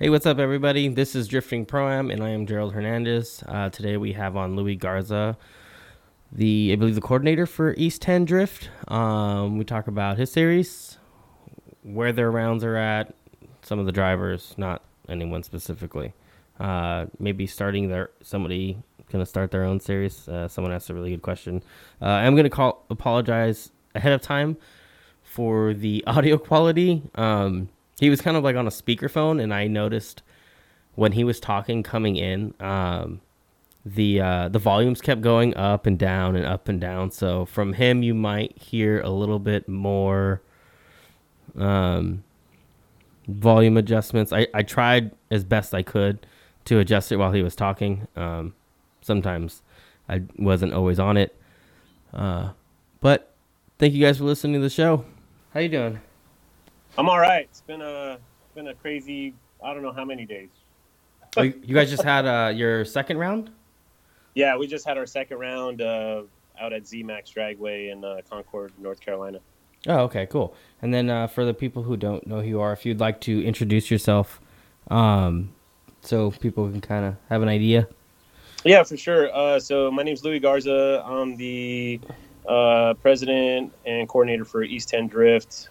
Hey, what's up, everybody? This is Drifting Pro Am, and I am Gerald Hernandez. Uh, today we have on Louis Garza, the I believe the coordinator for East 10 Drift. Um, we talk about his series, where their rounds are at, some of the drivers, not anyone specifically. Uh, maybe starting their somebody going to start their own series. Uh, someone asked a really good question. Uh, I'm going to call apologize ahead of time for the audio quality. Um, he was kind of like on a speakerphone, and I noticed when he was talking coming in, um, the uh, the volumes kept going up and down and up and down. So from him, you might hear a little bit more um, volume adjustments. I, I tried as best I could to adjust it while he was talking. Um, sometimes I wasn't always on it, uh, but thank you guys for listening to the show. How you doing? I'm all right. It's been a been a crazy. I don't know how many days. Oh, you guys just had uh, your second round. Yeah, we just had our second round uh, out at ZMAX Dragway in uh, Concord, North Carolina. Oh, okay, cool. And then uh, for the people who don't know who you are, if you'd like to introduce yourself, um, so people can kind of have an idea. Yeah, for sure. Uh, so my name is Louis Garza. I'm the uh, president and coordinator for East 10 Drift.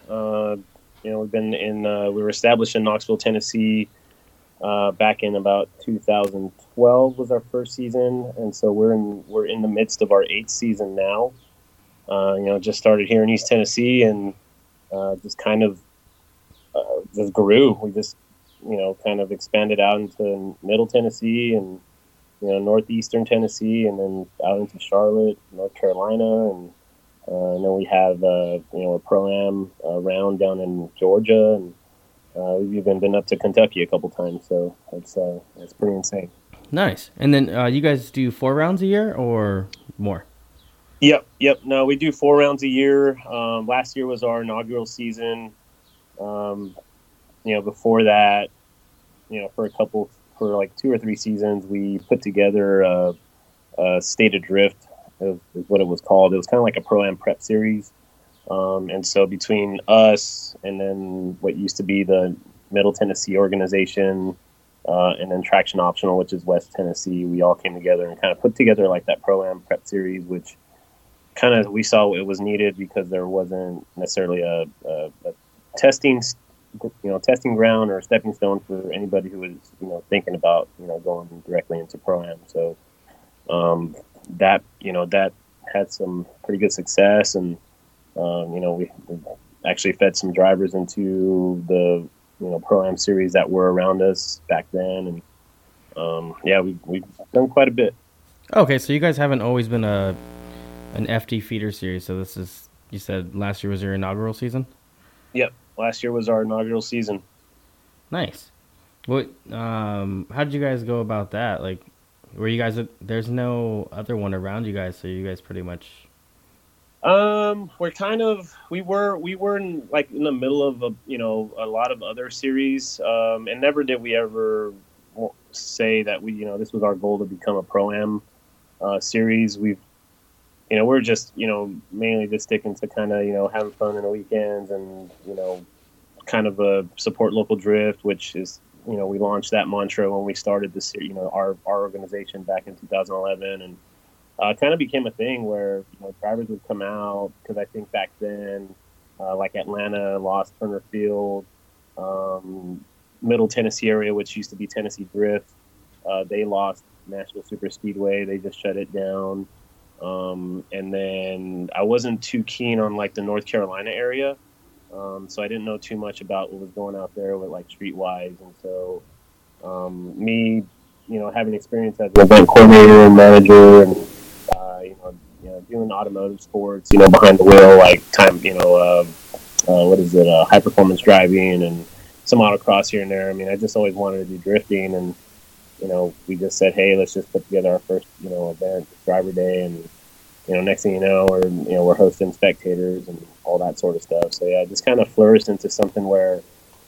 You know, we've been in, uh, we were established in Knoxville, Tennessee, uh, back in about 2012 was our first season, and so we're in we're in the midst of our eighth season now. Uh, you know, just started here in East Tennessee, and uh, just kind of uh, just grew. We just you know kind of expanded out into Middle Tennessee and you know northeastern Tennessee, and then out into Charlotte, North Carolina, and uh, and then we have uh, you know a pro am uh, round down in Georgia, and uh, we've even been up to Kentucky a couple times. So that's uh, that's pretty insane. Nice. And then uh, you guys do four rounds a year or more? Yep, yep. No, we do four rounds a year. Um, last year was our inaugural season. Um, you know, before that, you know, for a couple, for like two or three seasons, we put together a, a state adrift is, is what it was called. It was kind of like a pro am prep series. Um, and so between us and then what used to be the Middle Tennessee organization, uh, and then Traction Optional, which is West Tennessee, we all came together and kind of put together like that pro am prep series, which kind of we saw it was needed because there wasn't necessarily a, a, a testing, you know, testing ground or stepping stone for anybody who was you know thinking about you know going directly into pro am. So um, that you know that had some pretty good success, and um, you know we, we, actually fed some drivers into the you know pro am series that were around us back then, and um, yeah, we we've done quite a bit. Okay, so you guys haven't always been a an FD feeder series. So this is you said last year was your inaugural season. Yep, last year was our inaugural season. Nice. What? Um, how did you guys go about that? Like, were you guys? There's no other one around you guys, so you guys pretty much. Um, we're kind of we were we were in like in the middle of a you know a lot of other series, um, and never did we ever say that we you know this was our goal to become a pro am uh, series. We've you know we're just you know mainly just sticking to kind of you know having fun in the weekends and you know kind of a support local drift, which is you know, we launched that mantra when we started this, you know, our, our organization back in 2011 and uh, kind of became a thing where, you know, drivers would come out because I think back then, uh, like Atlanta lost Turner Field, um, Middle Tennessee area, which used to be Tennessee Drift. Uh, they lost Nashville Super Speedway. They just shut it down. Um, and then I wasn't too keen on like the North Carolina area. Um, so I didn't know too much about what was going out there with like Streetwise, and so um, me, you know, having experience as an event coordinator and manager, and uh, you know, you know, doing automotive sports, you know, behind the wheel, like time, you know, uh, uh, what is it, uh, high performance driving, and some autocross here and there. I mean, I just always wanted to do drifting, and you know, we just said, hey, let's just put together our first, you know, event, driver day, and you know, next thing you know, we're you know we're hosting spectators and all that sort of stuff. So yeah, it just kind of flourished into something where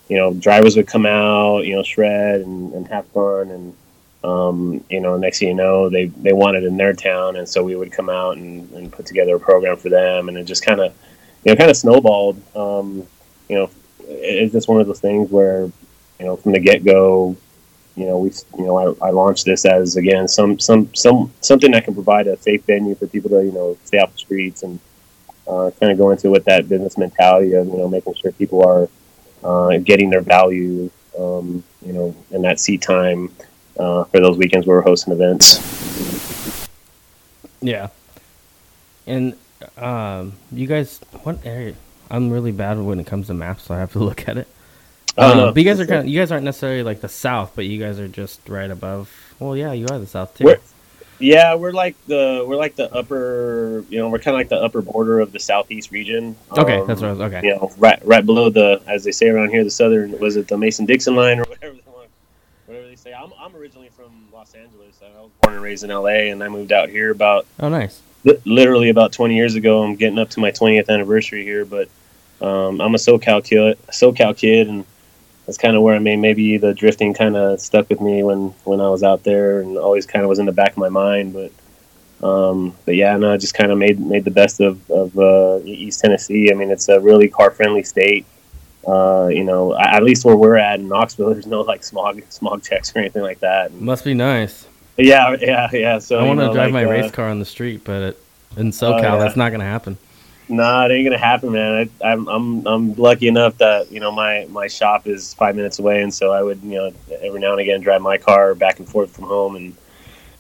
you know drivers would come out, you know, shred and, and have fun, and um, you know, next thing you know, they they wanted in their town, and so we would come out and, and put together a program for them, and it just kind of you know kind of snowballed. Um, you know, it's just one of those things where you know, from the get go, you know, we, you know, I, I launched this as again some some some something that can provide a safe venue for people to you know stay off the streets and uh, kind of go into with that business mentality of you know making sure people are uh, getting their value, um, you know, in that seat time uh, for those weekends where we're hosting events. Yeah, and um, you guys, what area? I'm really bad when it comes to maps, so I have to look at it. Oh, Um, no. but you guys are kind of, you guys aren't necessarily like the south, but you guys are just right above. Well, yeah, you are the south too. We're- Yeah, we're like the we're like the upper, you know, we're kind of like the upper border of the southeast region. okay, Um, that's what I was. Okay, You know, right right below the, as they say around here, the southern was it the Mason Dixon line or whatever they want, whatever they say. I'm I'm originally from Los Angeles. I was born and raised in L.A. and I moved out here about Oh, nice. li- literally about 20 years ago. I'm getting up to my 20th anniversary here, but um, I'm a SoCal kid, SoCal kid, and that's kind of where I mean maybe the drifting kind of stuck with me when when I was out there, and always kind of was in the back of my mind. But um, but yeah, no, I just kind of made made the best of of uh, East Tennessee. I mean, it's a really car friendly state. Uh, you know, at least where we're at in Knoxville, there's no like smog smog checks or anything like that. And, Must be nice. yeah, yeah, yeah. So I want to drive like, my uh, race car on the street, but it, in SoCal, yeah. that's not gonna happen. Nah, it ain't gonna happen, man. I, I'm I'm I'm lucky enough that you know my my shop is five minutes away, and so I would you know every now and again drive my car back and forth from home and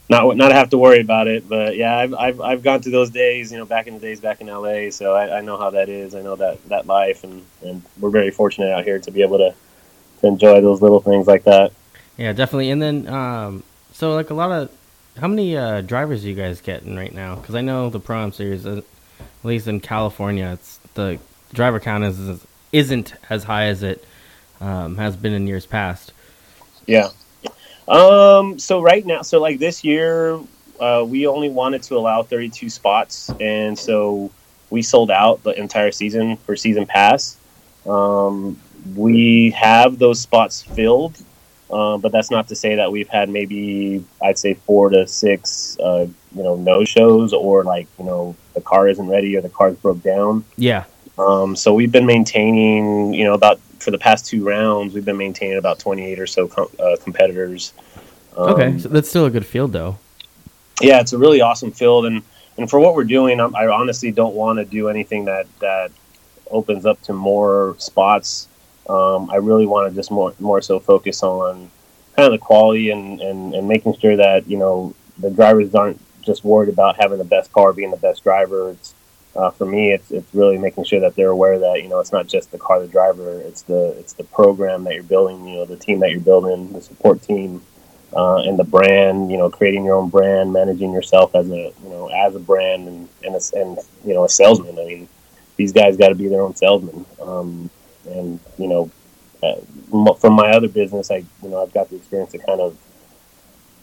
not not have to worry about it. But yeah, I've I've, I've gone through those days, you know, back in the days back in LA, so I, I know how that is. I know that that life, and and we're very fortunate out here to be able to to enjoy those little things like that. Yeah, definitely. And then, um, so like a lot of, how many uh, drivers are you guys getting right now? Because I know the Pro Am series, uh, at least in California, it's the driver count is isn't as high as it um, has been in years past. Yeah. Um. So right now, so like this year, uh, we only wanted to allow 32 spots, and so we sold out the entire season for season pass. Um, we have those spots filled, uh, but that's not to say that we've had maybe I'd say four to six, uh, you know, no shows or like you know the car isn't ready or the car's broke down. Yeah, Um, so we've been maintaining, you know, about for the past two rounds, we've been maintaining about 28 or so com- uh, competitors. Um, okay, so that's still a good field though. yeah, it's a really awesome field, and and for what we're doing, I'm, I honestly don't want to do anything that that opens up to more spots. Um, I really want to just more more so focus on kind of the quality and, and and making sure that you know the drivers aren't just worried about having the best car, being the best driver. It's uh, for me, it's it's really making sure that they're aware that you know it's not just the car, the driver. It's the it's the program that you're building. You know, the team that you're building, the support team, uh, and the brand. You know, creating your own brand, managing yourself as a you know as a brand and and a, and you know a salesman. I mean, these guys got to be their own salesman. Um, and you know, uh, from my other business, I you know I've got the experience to kind of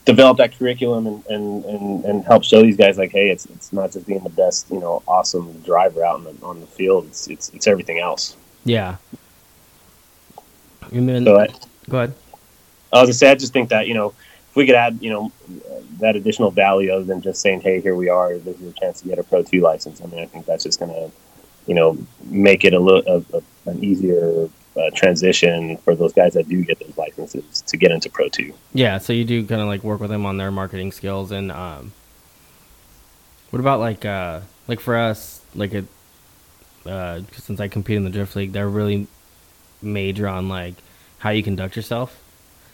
develop that curriculum and, and, and, and help show these guys like, hey, it's it's not just being the best, you know, awesome driver out on the on the field. It's it's it's everything else. Yeah. And then, So I, go ahead. I was gonna say, I just think that you know, if we could add, you know, that additional value other than just saying, hey, here we are, this is a chance to get a Pro Two license. I mean, I think that's just gonna, you know, make it a little a, a, an easier uh, transition for those guys that do get those licenses to get into Pro Two. Yeah, so you do kind of like work with them on their marketing skills and um what about like uh like for us like it uh since I compete in the drift league they're really major on like how you conduct yourself.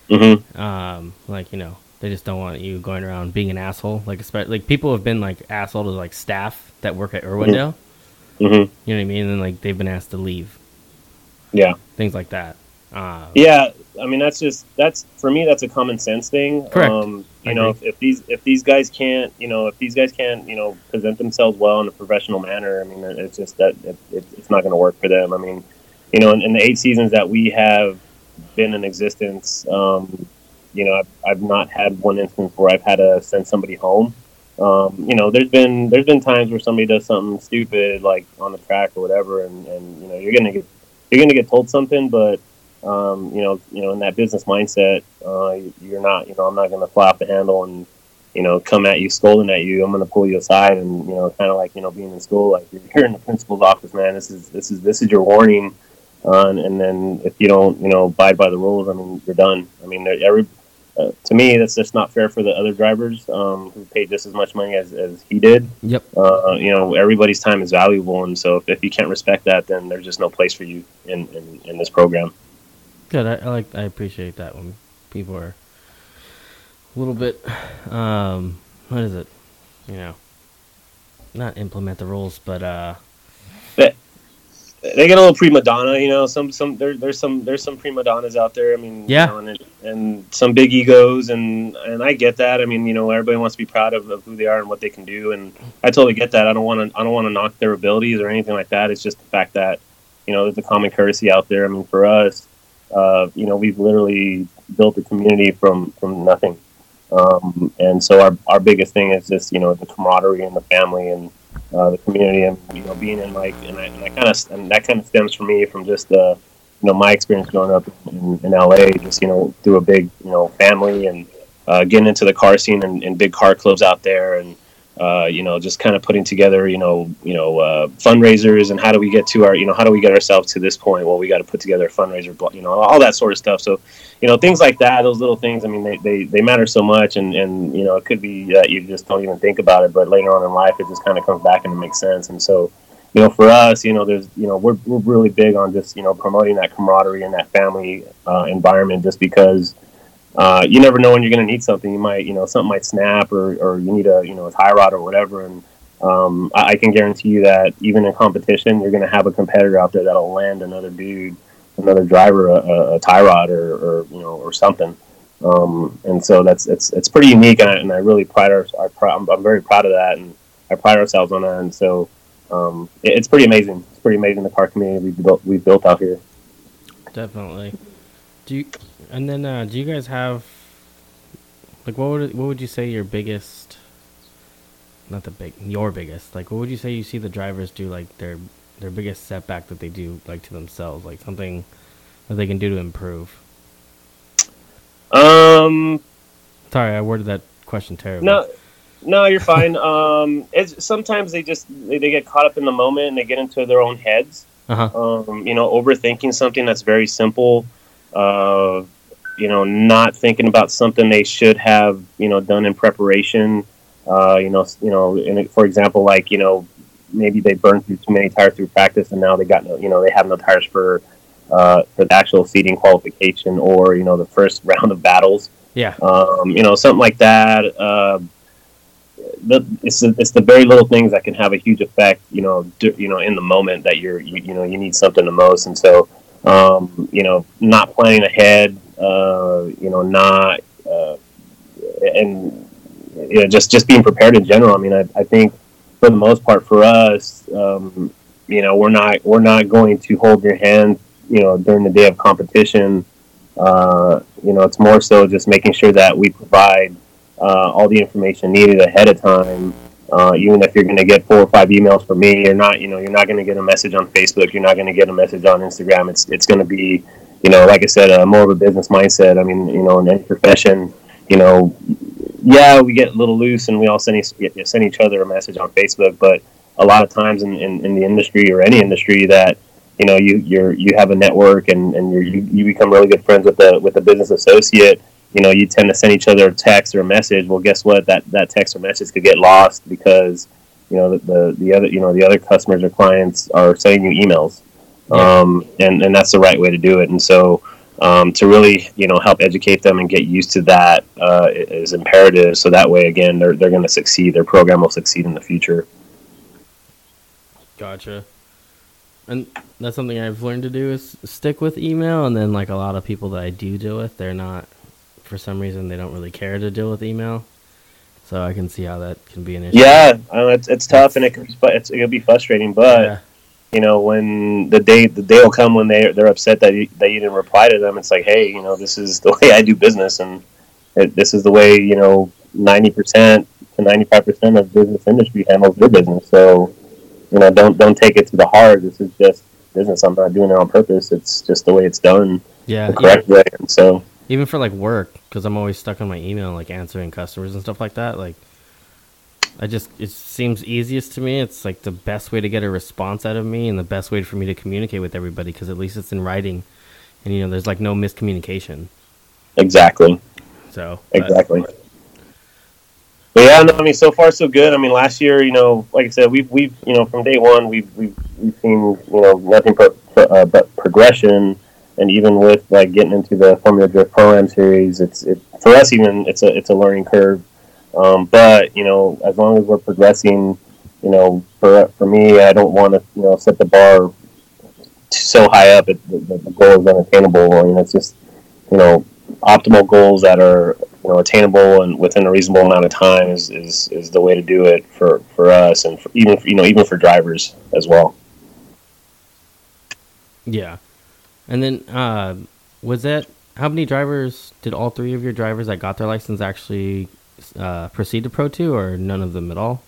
Mm-hmm. Um like you know, they just don't want you going around being an asshole like especially like people have been like asshole to like staff that work at Irwindale. Mm-hmm. You know what I mean? And then like they've been asked to leave. Yeah. Things like that. Um, Yeah, I mean that's just that's for me that's a common sense thing. Correct. Um, you I know, if, if these if these guys can't, you know, if these guys can't, you know, present themselves well in a professional manner, I mean, it's just that it, it, it's not going to work for them. I mean, you know, in, in the eight seasons that we have been in existence, um, you know, I've, I've not had one instance where I've had to send somebody home. Um, you know, there's been there's been times where somebody does something stupid like on the track or whatever, and, and you know, you're gonna get you're gonna get told something, but um, you know, you know, in that business mindset, uh, you're not, you know, I'm not to fly off the handle and, you know, come at you, scolding at you. I'm to pull you aside and, you know, kind of like, you know, being in school, like you're in the principal's office, man. This is this is this is your warning. uh, and, and then if you don't, you know, abide by the rules, I mean, you're done. I mean, every uh, to me, that's just not fair for the other drivers um, who paid just as much money as, as he did. Yep. Uh, you know, everybody's time is valuable, and so if, if you can't respect that, then there's just no place for you in, in, in this program. Good. I, I, like. I appreciate that when people are a little bit. Um, what is it? You know, not implement the rules, but uh, they get a little prima donna, you know. Some some there, there's some there's some prima donnas out there. I mean, yeah, you know, and, and, some big egos, and and I get that. I mean, you know, everybody wants to be proud of, of who they are and what they can do, and I totally get that. I don't want to I don't want to knock their abilities or anything like that. It's just the fact that you know there's a common courtesy out there. I mean, for us, uh, you know, we've literally built a community from from nothing, um, and so our our biggest thing is just you know the camaraderie and the family and uh, the community and you know being in like and I, and I kind of and that kind of stems for me from just uh, you know my experience growing up in, in LA just you know through a big you know family and uh, getting into the car scene and, and big car clubs out there and uh, you know, just kind of putting together, you know, you know, uh, fundraisers and how do we get to our, you know, how do we get ourselves to this point? Well, we got to put together a fundraiser, you know, all that sort of stuff. So, you know, things like that, those little things. I mean, they, they, they matter so much, and and you know, it could be that you just don't even think about it, but later on in life, it just kind of comes back and it makes sense. And so, you know, for us, you know, there's, you know, we're we're really big on just, you know, promoting that camaraderie and that family uh, environment, just because uh, you never know when you're going to need something. You might, you know, something might snap, or, or you need a, you know, a tie rod or whatever. And um, I, I, can guarantee you that even in competition, you're going to have a competitor out there that'll land another dude, another driver, a, a, tie rod or, or, you know, or something. Um, and so that's it's it's pretty unique, and I, and I really pride our, our I'm, I'm, very proud of that, and I pride ourselves on that. And so um, it, it's pretty amazing. It's pretty amazing the car community we've built we've built out here. Definitely. Do you and then, uh, do you guys have like what would what would you say your biggest, not the big your biggest like what would you say you see the drivers do like their their biggest setback that they do like to themselves like something that they can do to improve? Um, sorry, I worded that question terribly. No, no, you're fine. um, it's sometimes they just they, they, get caught up in the moment and they get into their own heads. Uh-huh. Um, you know, overthinking something that's very simple. Uh, you know, not thinking about something they should have, you know, done in preparation. Uh, you know, you know, in, for example, like you know, maybe they burned through too many tires through practice, and now they got no, you know, they have no tires for uh, for the actual seating qualification or you know the first round of battles. Yeah. Um, you know, something like that. Uh, the, it's the, it's the very little things that can have a huge effect. You know, do, you know, in the moment that you're you, you know you need something the most, and so um, you know, not planning ahead, uh, you know, not, uh, and, you know, just, just being prepared in general. I mean, I, I think for the most part for us, um, you know, we're not, we're not going to hold your hand, you know, during the day of competition. Uh, you know, it's more so just making sure that we provide uh, all the information needed ahead of time uh, even if you're going to get four or five emails from me, you're not, you know, you're not going to get a message on Facebook. You're not going to get a message on Instagram. It's it's going to be, you know, like I said, uh, more of a business mindset. I mean, you know, in any profession, you know, yeah, we get a little loose and we all send each, send each other a message on Facebook, but a lot of times in, in, in the industry or any industry that you know you you're you have a network and and you you become really good friends with the with a business associate you know, you tend to send each other a text or a message. Well, guess what? That that text or message could get lost because you know the the, the other you know the other customers or clients are sending you emails, yeah. um, and and that's the right way to do it. And so. Um, to really, you know, help educate them and get used to that uh, is imperative. So that way, again, they're they're going to succeed. Their program will succeed in the future. Gotcha. And that's something I've learned to do is stick with email. And then, like a lot of people that I do deal with, they're not for some reason they don't really care to deal with email. So I can see how that can be an issue. Yeah, it's, it's tough and it can, it's, it can be frustrating, but yeah. you know when the day the day will come when they they're upset that you, that you didn't reply to them. It's like, hey, you know, this is the way I do business, and it, this is the way you know ninety percent to ninety five percent of business industry handles their business. So you know, don't don't take it to the heart. This is just business. I'm not doing it on purpose. It's just the way it's done. Yeah, the correct yeah. way. And so even for like work because i'm always stuck on my email like answering customers and stuff like that like I just it seems easiest to me. It's like the best way to get a response out of me, and the best way for me to communicate with everybody because at least it's in writing, and you know there's like no miscommunication. Exactly. So exactly. But, but yeah, no, I mean, so far so good. I mean, last year, you know, like I said, we've we've you know from day one we've we've, we've seen you know nothing but uh, but progression, and even with like getting into the Formula Drift Pro Am series, it's it for us even it's a it's a learning curve. Um, but you know, as long as we're progressing, you know, for for me, I don't want to you know set the bar so high up that the, the goal is unattainable. I mean, it's just you know optimal goals that are you know attainable and within a reasonable amount of time is, is, is the way to do it for, for us and for even you know even for drivers as well. Yeah, and then uh, was that how many drivers did all three of your drivers that got their license actually uh, proceed to Pro Two or none of them at all?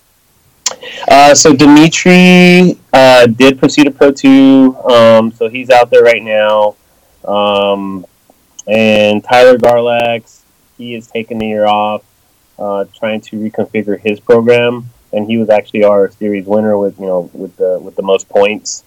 Uh, so Dimitri uh, did proceed to Pro Two, um, so he's out there right now. Um, and Tyler Garlax he has taken the year off uh, trying to reconfigure his program, and he was actually our series winner with you know with the with the most points.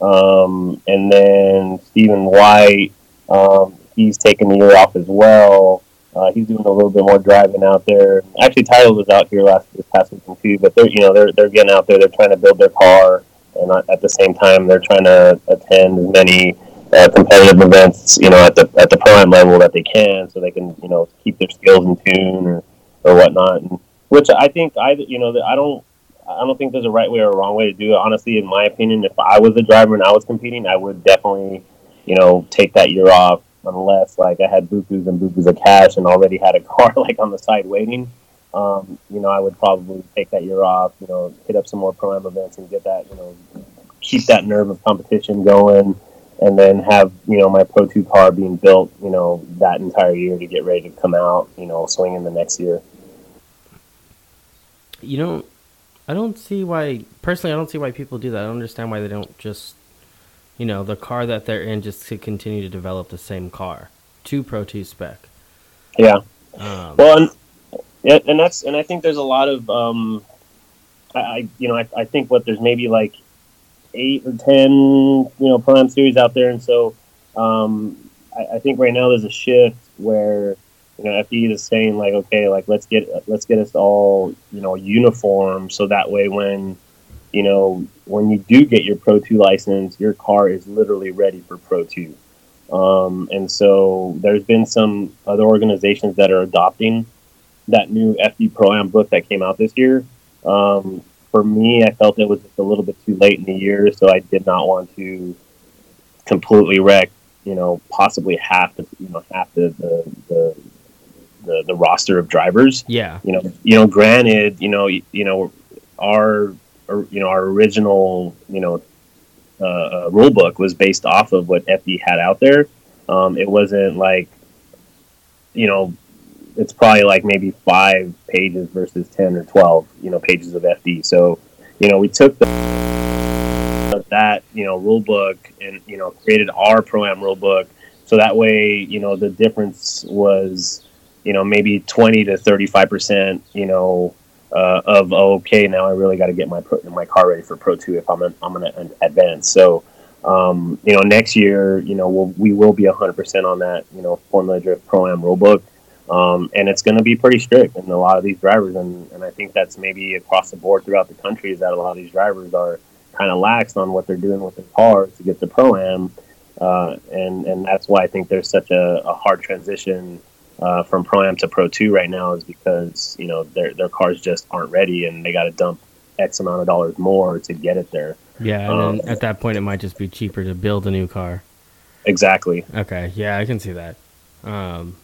Um, and then Stephen White, um, he's taking the year off as well. Uh, he's doing a little bit more driving out there. Actually, Tyler was out here last this past weekend too, but they're you know they're they're getting out there. They're trying to build their car, and at the same time they're trying to attend as many uh, competitive events, you know, at the at the pro level that they can, so they can you know keep their skills in tune or or whatnot. And, which I think I you know I don't I don't think there's a right way or a wrong way to do it. Honestly, in my opinion, if I was a driver and I was competing, I would definitely you know take that year off unless like I had bukus and bukus of cash and already had a car like on the side waiting. Um, you know, I would probably take that year off. You know, hit up some more pro am events and get that you know keep that nerve of competition going and then have you know my Pro Two car being built, you know, that entire year to get ready to come out, you know, swinging the next year. You know, I don't see why. Personally, I don't see why people do that. I don't understand why they don't just, you know, the car that they're in just to continue to develop the same car, to Pro Two spec. Yeah. Um, well, and, and that's and I think there's a lot of um, I you know I, I think what there's maybe like eight or ten, you know, prime series out there, and so um, I, I, think right now there's a shift where you know FD is saying like, okay, like let's get let's get us all you know uniform, so that way when you know when you do get your Pro Two license, your car is literally ready for Pro Two. Um, and so there's been some other organizations that are adopting that new FD Pro Am book that came out this year. Um, for me, I felt it was just a little bit too late in the year, so I did not want to completely wreck, you know, possibly half the, you know, half the the, the, the, the roster of drivers. Yeah. You know, you know, granted, you know, you know, our, you know, our original, you know, uh, uh, rule book was based off of what FD had out there. Um, it wasn't like, you know, it's probably like maybe five pages versus 10 or 12, you know, pages of FD. So, you know, we took the, that, you know, rule book and, you know, created our Pro-Am rule book. So that way, you know, the difference was, you know, maybe 20 to 35%, you know, uh, of, oh, okay, now I really got to get my pro, my car ready for Pro 2 if I'm, an, I'm to advance. So, um, you know, next year, you know, we'll, we will be 100% on that, you know, Formula Drift Pro-Am rule book. Um, and it's going to be pretty strict and a lot of these drivers. And, and I think that's maybe across the board throughout the country is that a lot of these drivers are kind of lax on what they're doing with their cars to get to pro am. Uh, and, and that's why I think there's such a, a hard transition uh, from pro am to pro two right now is because, you know, their, their cars just aren't ready and they got to dump X amount of dollars more to get it there. Yeah. And um, at that point, it might just be cheaper to build a new car. Exactly. Okay. Yeah, I can see that. Um,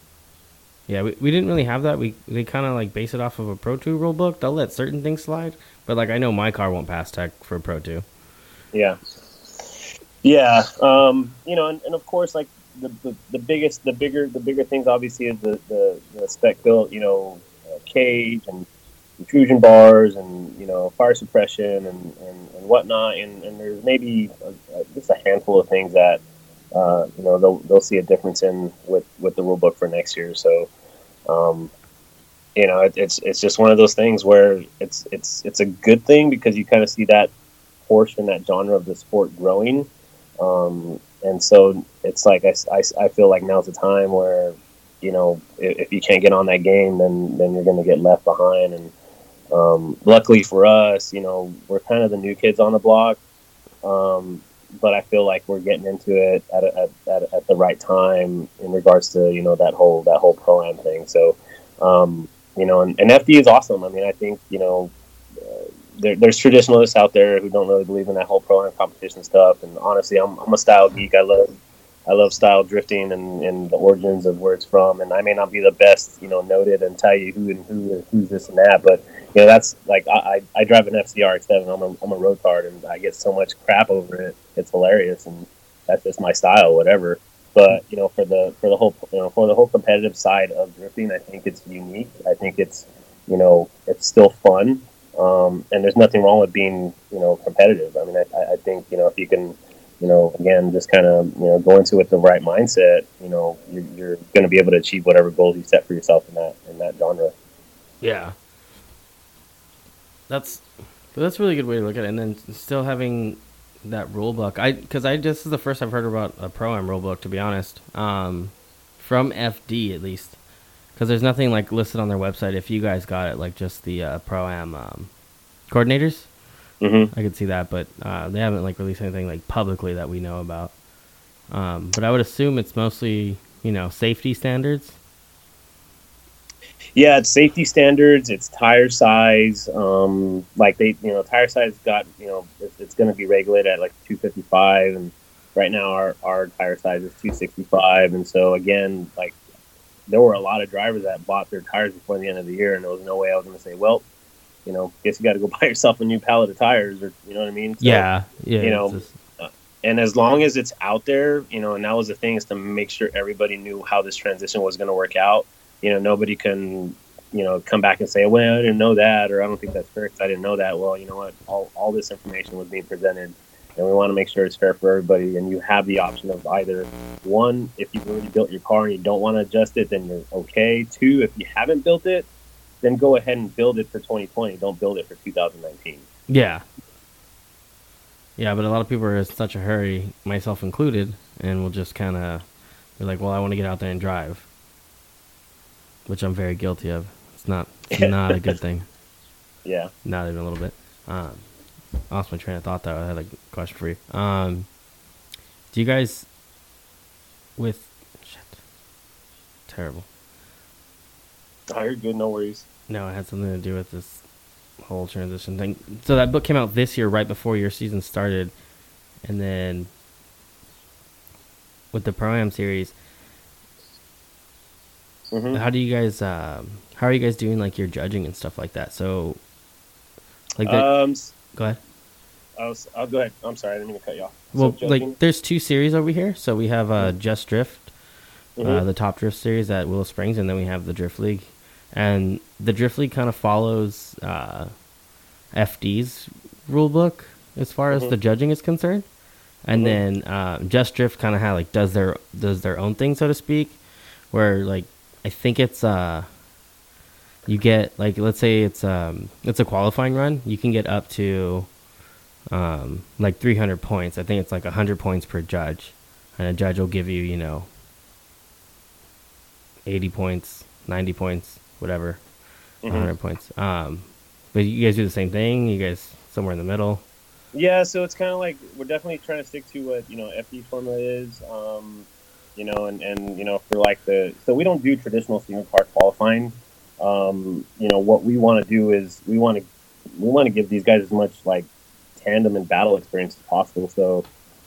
yeah, we, we didn't really have that. We they kind of like base it off of a Pro 2 rule book. They'll let certain things slide, but like I know my car won't pass tech for Pro 2. Yeah. Yeah, um, you know, and, and of course, like the, the, biggest, the bigger, the bigger things obviously is the, the, the spec built, you know, uh, cage and intrusion bars and you know fire suppression and, and, and whatnot. And, and there's maybe a, a, just a handful of things that uh, you know they'll they'll see a difference in with with the rule book for next year. So um, you know, it, it's it's just one of those things where it's it's it's a good thing because you kind of see that portion, that genre of the sport growing. Um, and so it's like I, I, I, feel like now's the time where you know if, if you can't get on that game then then you're going to get left behind. And um, luckily for us you know we're kind of the new kids on the block. Um, but I feel like we're getting into it at, a, at, at, the right time in regards to you know that whole that whole pro am thing. So um, you know and, and FD is awesome. I mean I think you know there, there's traditionalists out there who don't really believe in that whole pro am competition stuff. And honestly, I'm, I'm a style geek. I love I love style drifting and, and the origins of where it's from. And I may not be the best, you know, noted and tell you who and who and who's this and that, but you know, that's like I, I drive an FC RX-7. I'm a, I'm a road card and I get so much crap over it. It's hilarious, and that's just my style, whatever. But you know, for the for the whole you know for the whole competitive side of drifting, I think it's unique. I think it's you know it's still fun. Um, and there's nothing wrong with being, you know, competitive. I mean, I, I think, you know, if you can, you know, again, just kind of, you know, go into it with the right mindset, you know, you're, you're going to be able to achieve whatever goals you set for yourself in that, in that genre. Yeah. That's, that's a really good way to look at it. And then still having that rule book. I, cause I, this is the first I've heard about a pro am rule book, to be honest. Um, from FD at least because there's nothing like listed on their website. If you guys got it, like just the uh, pro am um, coordinators, mm-hmm. I could see that, but uh, they haven't like released anything like publicly that we know about. Um, but I would assume it's mostly you know safety standards. Yeah, it's safety standards. It's tire size. Um, like they, you know, tire size got you know it's, it's going to be regulated at like 255, and right now our our tire size is 265, and so again, like there were a lot of drivers that bought their tires before the end of the year, and there was no way I was going to say, well, you know, guess you got to go buy yourself a new pallet of tires, or you know what I mean? So, yeah, yeah. You know, just... uh, and as long as it's out there, you know, and that was the thing is to make sure everybody knew how this transition was going to work out. You know, nobody can, you know, come back and say, well, I didn't know that, or I don't think that's fair because I didn't know that. Well, you know what? All all this information was being presented and we want to make sure it's fair for everybody. And you have the option of either one, if you've already built your car and you don't want to adjust it, then you're okay. Two, if you haven't built it, then go ahead and build it for 2020. Don't build it for 2019. Yeah. Yeah, but a lot of people are in such a hurry, myself included, and we'll just kind of be like, "Well, I want to get out there and drive," which I'm very guilty of. It's not, it's not a good thing. Yeah, not even a little bit. Um, lost my train of thought though. I had a question for you. Um, do you guys with shit terrible? Oh, you're good. No worries. No, it had something to do with this whole transition thing. So that book came out this year, right before your season started, and then with the pro am series. Mm-hmm. How do you guys? Um, how are you guys doing? Like your judging and stuff like that. So, like, that, um, Go ahead. I was, I'll go ahead. I'm sorry, I didn't mean to cut you off. Well, so, like, there's two series over here. So we have uh, mm-hmm. Just Drift, uh, mm-hmm. uh, the Top Drift series at Willow Springs, and then we have the Drift League. And the Drift League kind of follows uh, FD's rule book as far mm-hmm. as the judging is concerned. And mm-hmm. then uh, Just Drift kind of like does their does their own thing, so to speak, where like I think it's uh you get like let's say it's um it's a qualifying run you can get up to um like 300 points. I think it's like 100 points per judge and a judge will give you you know 80 points 90 points whatever mm-hmm. 100 points. Um but you guys do the same thing? You guys somewhere in the middle? Yeah so it's kind of like we're definitely trying to stick to what you know fd formula is um you know and and you know for like the so we don't do traditional single car qualifying um, you know, what we want to do is we want to we want to give these guys as much like tandem and battle experience as possible. So,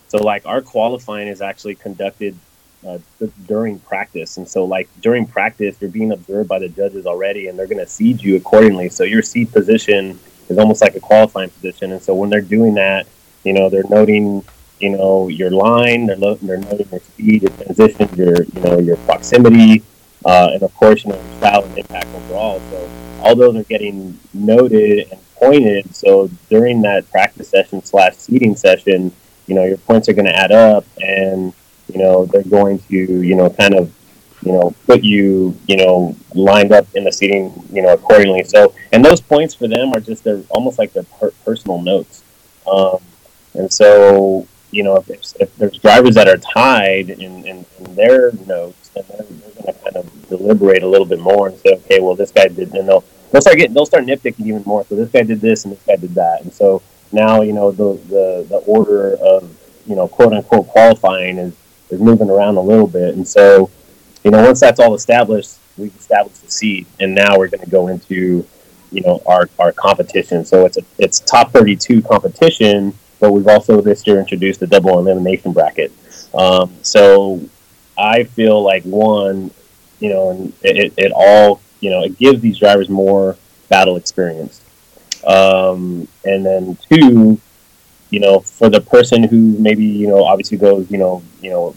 so like our qualifying is actually conducted uh, during practice, and so like during practice, you're being observed by the judges already, and they're going to seed you accordingly. So your seat position is almost like a qualifying position, and so when they're doing that, you know, they're noting you know your line, they're, lo- they're noting your speed, your transition, your you know your proximity uh, and of course, you know, style and impact overall. So all those are getting noted and pointed. So during that practice session slash seating session, you know, your points are going to add up, and you know they're going to, you know, kind of you know, put you, you know, lined up in the seating, you know, accordingly. So, and those points for them are just they're almost like their per- personal notes. Um, and so, you know, if, if, there's drivers that are tied in, in, in their notes, then they're, they're going to kind of deliberate a little bit more and say, okay, well, this guy did, and they'll they'll start getting they'll start nitpicking even more. So this guy did this and this guy did that, and so now you know the the, the order of you know quote unquote qualifying is is moving around a little bit, and so you know once that's all established, we've established the seed, and now we're going to go into you know our our competition. So it's a it's top thirty two competition, but we've also this year introduced the double elimination bracket. Um, so I feel like one, you know, and it, it all you know it gives these drivers more battle experience. Um, and then two, you know, for the person who maybe you know obviously goes you know you know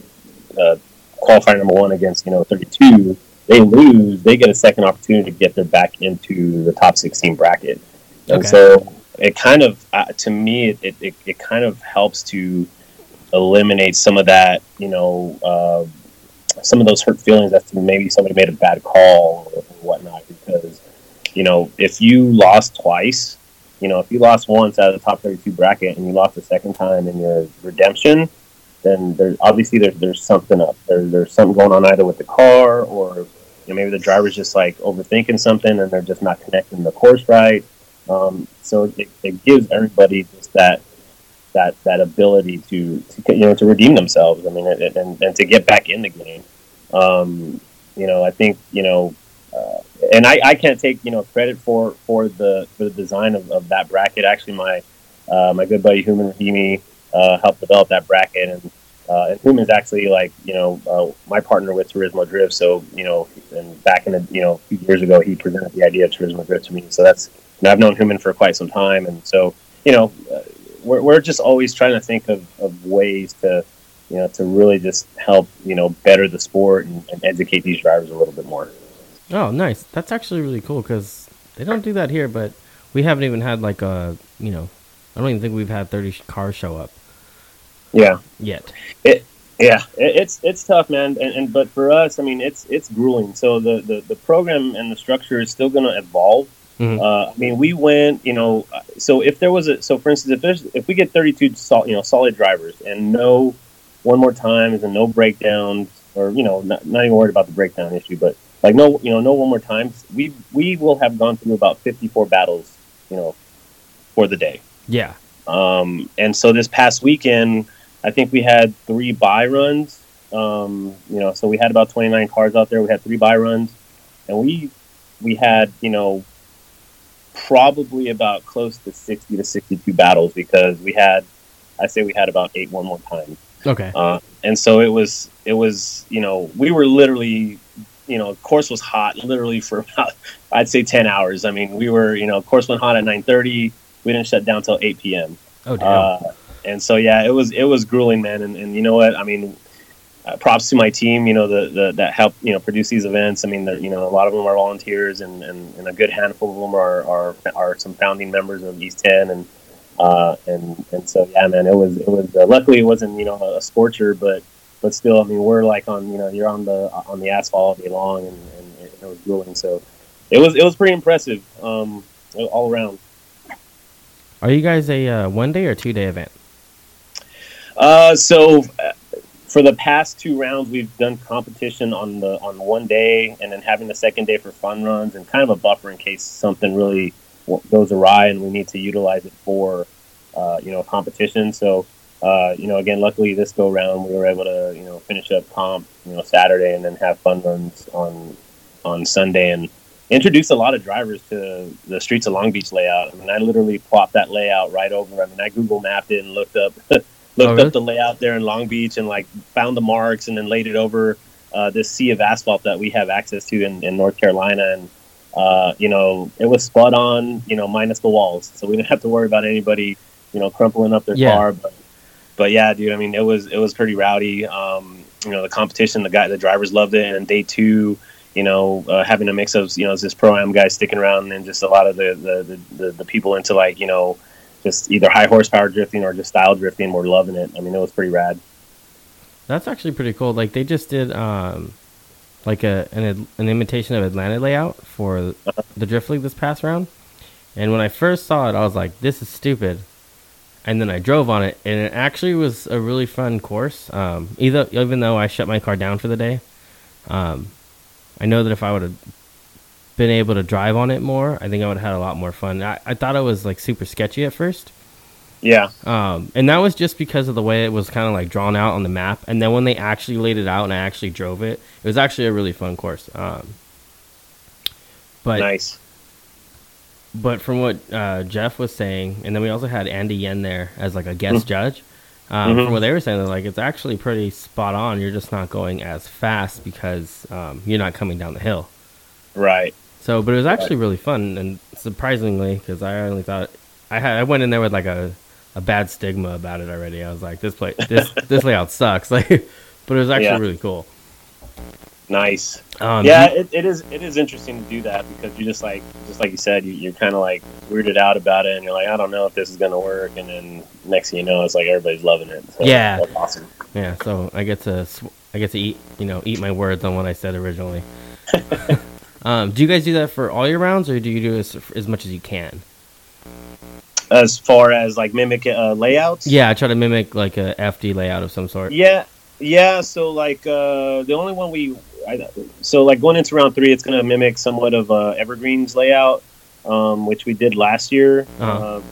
uh, qualifier number one against you know 32, they lose, they get a second opportunity to get their back into the top 16 bracket. And so it kind of, uh, to me, it, it, it, kind of helps to eliminate some of that, you know, uh, some of those hurt feelings that maybe somebody made a bad call or, whatnot. Because you know, if you lost twice, you know, if you lost once out of the top 32 bracket and you lost the second time in your redemption, then there's obviously there's there's something up. There, there's something going on either with the car or you know, maybe the driver's just like overthinking something and they're just not connecting the course right. Um, so it, it gives everybody just that that that ability to, to you know to redeem themselves. I mean, and, and, to get back in the game. Um, you know, I think you know, uh, and I, I can't take you know credit for for the for the design of, of that bracket. Actually, my uh, my good buddy Human Rahimi uh, helped develop that bracket, and uh, and Human's actually like you know uh, my partner with Turismo Drift. So you know, and back in the you know a few years ago, he presented the idea of Turismo Drift to me. So that's and I've known Human for quite some time, and so you know, uh, we're we're just always trying to think of, of ways to you know to really just help you know better the sport and, and educate these drivers a little bit more. Oh, nice! That's actually really cool because they don't do that here, but we haven't even had like a you know, I don't even think we've had thirty cars show up. Yeah. Yet. It yeah, it's it's tough, man. And, and but for us, I mean, it's it's grueling. So the the, the program and the structure is still going to evolve. Mm-hmm. Uh, I mean, we went, you know, so if there was a, so for instance, if there's, if we get 32, sol- you know, solid drivers and no one more times and no breakdowns or, you know, not, not even worried about the breakdown issue, but like no, you know, no one more times, we, we will have gone through about 54 battles, you know, for the day. Yeah. Um, and so this past weekend, I think we had three bye runs. Um, you know, so we had about 29 cars out there. We had three bye runs, and we we had you know probably about close to 60 to 62 battles because we had I say we had about eight one more time. Okay. Uh, and so it was it was you know we were literally you know course was hot literally for about I'd say 10 hours. I mean we were you know course went hot at 9:30. We didn't shut down till 8 p.m. Oh damn. Uh, and so yeah, it was it was grueling, man. And, and you know what? I mean, props to my team. You know the, the that help you know produce these events. I mean, you know a lot of them are volunteers, and, and, and a good handful of them are, are are some founding members of East Ten, and uh, and and so yeah, man, it was it was uh, luckily it wasn't you know a, scorcher, but but still, I mean, we're like on you know you're on the on the asphalt all day long, and, and it was grueling. So it was it was pretty impressive um, all around. Are you guys a uh, one day or two day event? Uh, so uh, for the past two rounds, we've done competition on the on one day, and then having the second day for fun runs and kind of a buffer in case something really goes awry and we need to utilize it for uh, you know competition. So uh, you know, again, luckily this go round we were able to you know finish up comp you know Saturday and then have fun runs on on Sunday and introduce a lot of drivers to the streets of Long Beach layout. I mean, I literally plopped that layout right over. I mean, I Google mapped it and looked up looked oh, really? up the layout there in Long Beach and like found the marks and then laid it over uh, this sea of asphalt that we have access to in, in North Carolina. And, uh, you know, it was spot on, you know, minus the walls. So we didn't have to worry about anybody, you know, crumpling up their yeah. car. But, but yeah, dude, I mean, it was, it was pretty rowdy. Um, you know, the competition, the guy, the drivers loved it. And day two, you know, uh, having a mix of, you know, this pro am guys sticking around and just a lot of the, the, the, the, the people into like, you know, just either high horsepower drifting or just style drifting. We're loving it. I mean, it was pretty rad. That's actually pretty cool. Like they just did um, like a an, an imitation of Atlanta layout for the Drift League this past round. And when I first saw it, I was like, "This is stupid." And then I drove on it, and it actually was a really fun course. Um, either even though I shut my car down for the day, um, I know that if I would have been able to drive on it more, I think I would have had a lot more fun. I, I thought it was like super sketchy at first. Yeah. Um, and that was just because of the way it was kind of like drawn out on the map. And then when they actually laid it out and I actually drove it, it was actually a really fun course. Um, but nice. But from what uh, Jeff was saying, and then we also had Andy Yen there as like a guest mm-hmm. judge. Um, mm-hmm. From what they were saying, like it's actually pretty spot on. You're just not going as fast because um, you're not coming down the hill. Right. So, but it was actually really fun, and surprisingly, because I only thought I had I went in there with like a, a bad stigma about it already. I was like, this play this this layout sucks. Like, but it was actually yeah. really cool. Nice. Um, yeah, it, it is. It is interesting to do that because you just like, just like you said, you, are kind of like weirded out about it, and you're like, I don't know if this is going to work, and then next thing you know, it's like everybody's loving it. So yeah, that's awesome. Yeah, so I get to, I get to eat, you know, eat my words on what I said originally. um, do you guys do that for all your rounds, or do you do as as much as you can? As far as like mimic uh, layouts? Yeah, I try to mimic like a FD layout of some sort. Yeah, yeah. So like uh, the only one we I, so like going into round three, it's going to mimic somewhat of uh, Evergreen's layout, um, which we did last year. Uh-huh. Uh,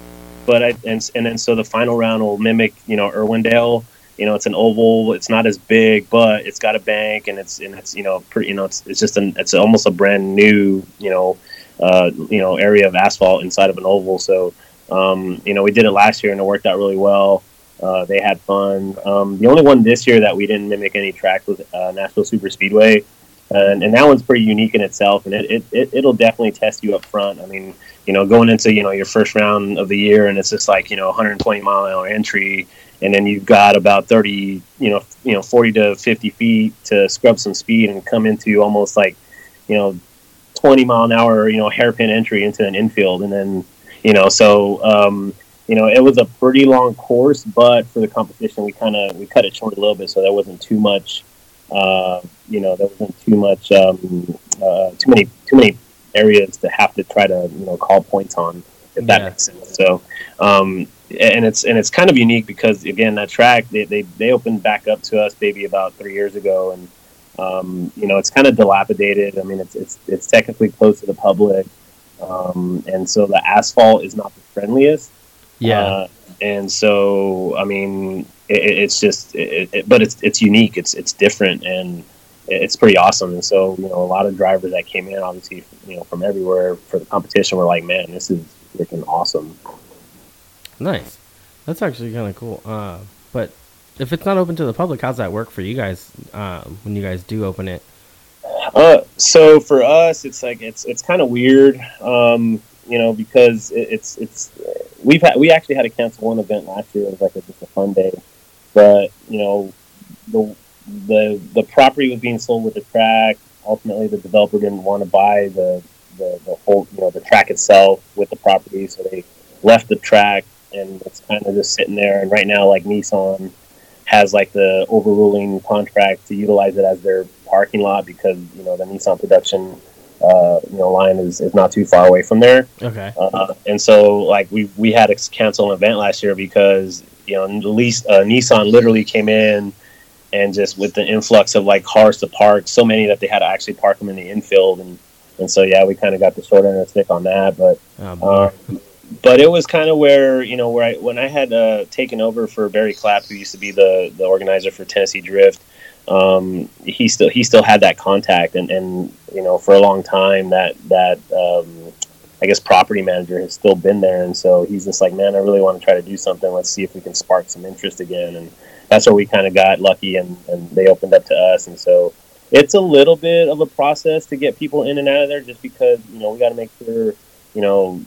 but I and and then so the final round will mimic you know Irwindale. You know, it's an oval. It's not as big, but it's got a bank, and it's and it's you know pretty. You know, it's it's just an it's almost a brand new you know uh, you know area of asphalt inside of an oval. So um, you know we did it last year, and it worked out really well. Uh, they had fun. Um, the only one this year that we didn't mimic any tracks was uh, Nashville Super Speedway, and, and, that one's pretty unique in itself, and it, it, it it'll definitely test you up front. I mean, you know, going into you know your first round of the year, and it's just like you know 120 mile an hour entry, and then you've got about 30, you know, you know 40 to 50 feet to scrub some speed and come into almost like, you know, 20 mile an hour, you know, hairpin entry into an infield, and then you know, so. Um, you know, it was a pretty long course, but for the competition, we kind of we cut it short a little bit, so there wasn't too much. Uh, you know, there wasn't too much, um, uh, too many, too many areas to have to try to you know call points on, if that yeah. makes sense. So, um, and it's and it's kind of unique because again, that track they they, they opened back up to us maybe about three years ago, and um, you know, it's kind of dilapidated. I mean, it's it's it's technically closed to the public, um, and so the asphalt is not the friendliest. Yeah. Uh, and so, I mean, it, it's just, it, it, but it's it's unique. It's it's different, and it's pretty awesome. And so, you know, a lot of drivers that came in, obviously, you know, from everywhere for the competition, were like, "Man, this is freaking awesome." Nice. That's actually kind of cool. Uh, but if it's not open to the public, how's that work for you guys uh, when you guys do open it? Uh, so for us, it's like it's it's kind of weird, um, you know, because it, it's it's we've had we actually had to cancel one event last year. It was like a, just a fun day, but you know the the the property was being sold with the track. Ultimately, the developer didn't want to buy the, the the whole you know the track itself with the property, so they left the track and it's kind of just sitting there. And right now, like Nissan has like the overruling contract to utilize it as their parking lot because you know the Nissan production uh, you know, line is, is not too far away from there. Okay. Uh, and so, like, we we had to cancel an event last year because you know, at least uh, Nissan literally came in and just with the influx of like cars to park, so many that they had to actually park them in the infield, and and so yeah, we kind of got the short end of the stick on that, but. Oh, but it was kind of where you know where I when I had uh, taken over for Barry Clapp, who used to be the the organizer for Tennessee Drift um, he still he still had that contact, and, and you know for a long time that that um, I guess property manager has still been there, and so he's just like, man, I really want to try to do something. Let's see if we can spark some interest again, and that's where we kind of got lucky, and, and they opened up to us, and so it's a little bit of a process to get people in and out of there, just because you know we got to make sure you know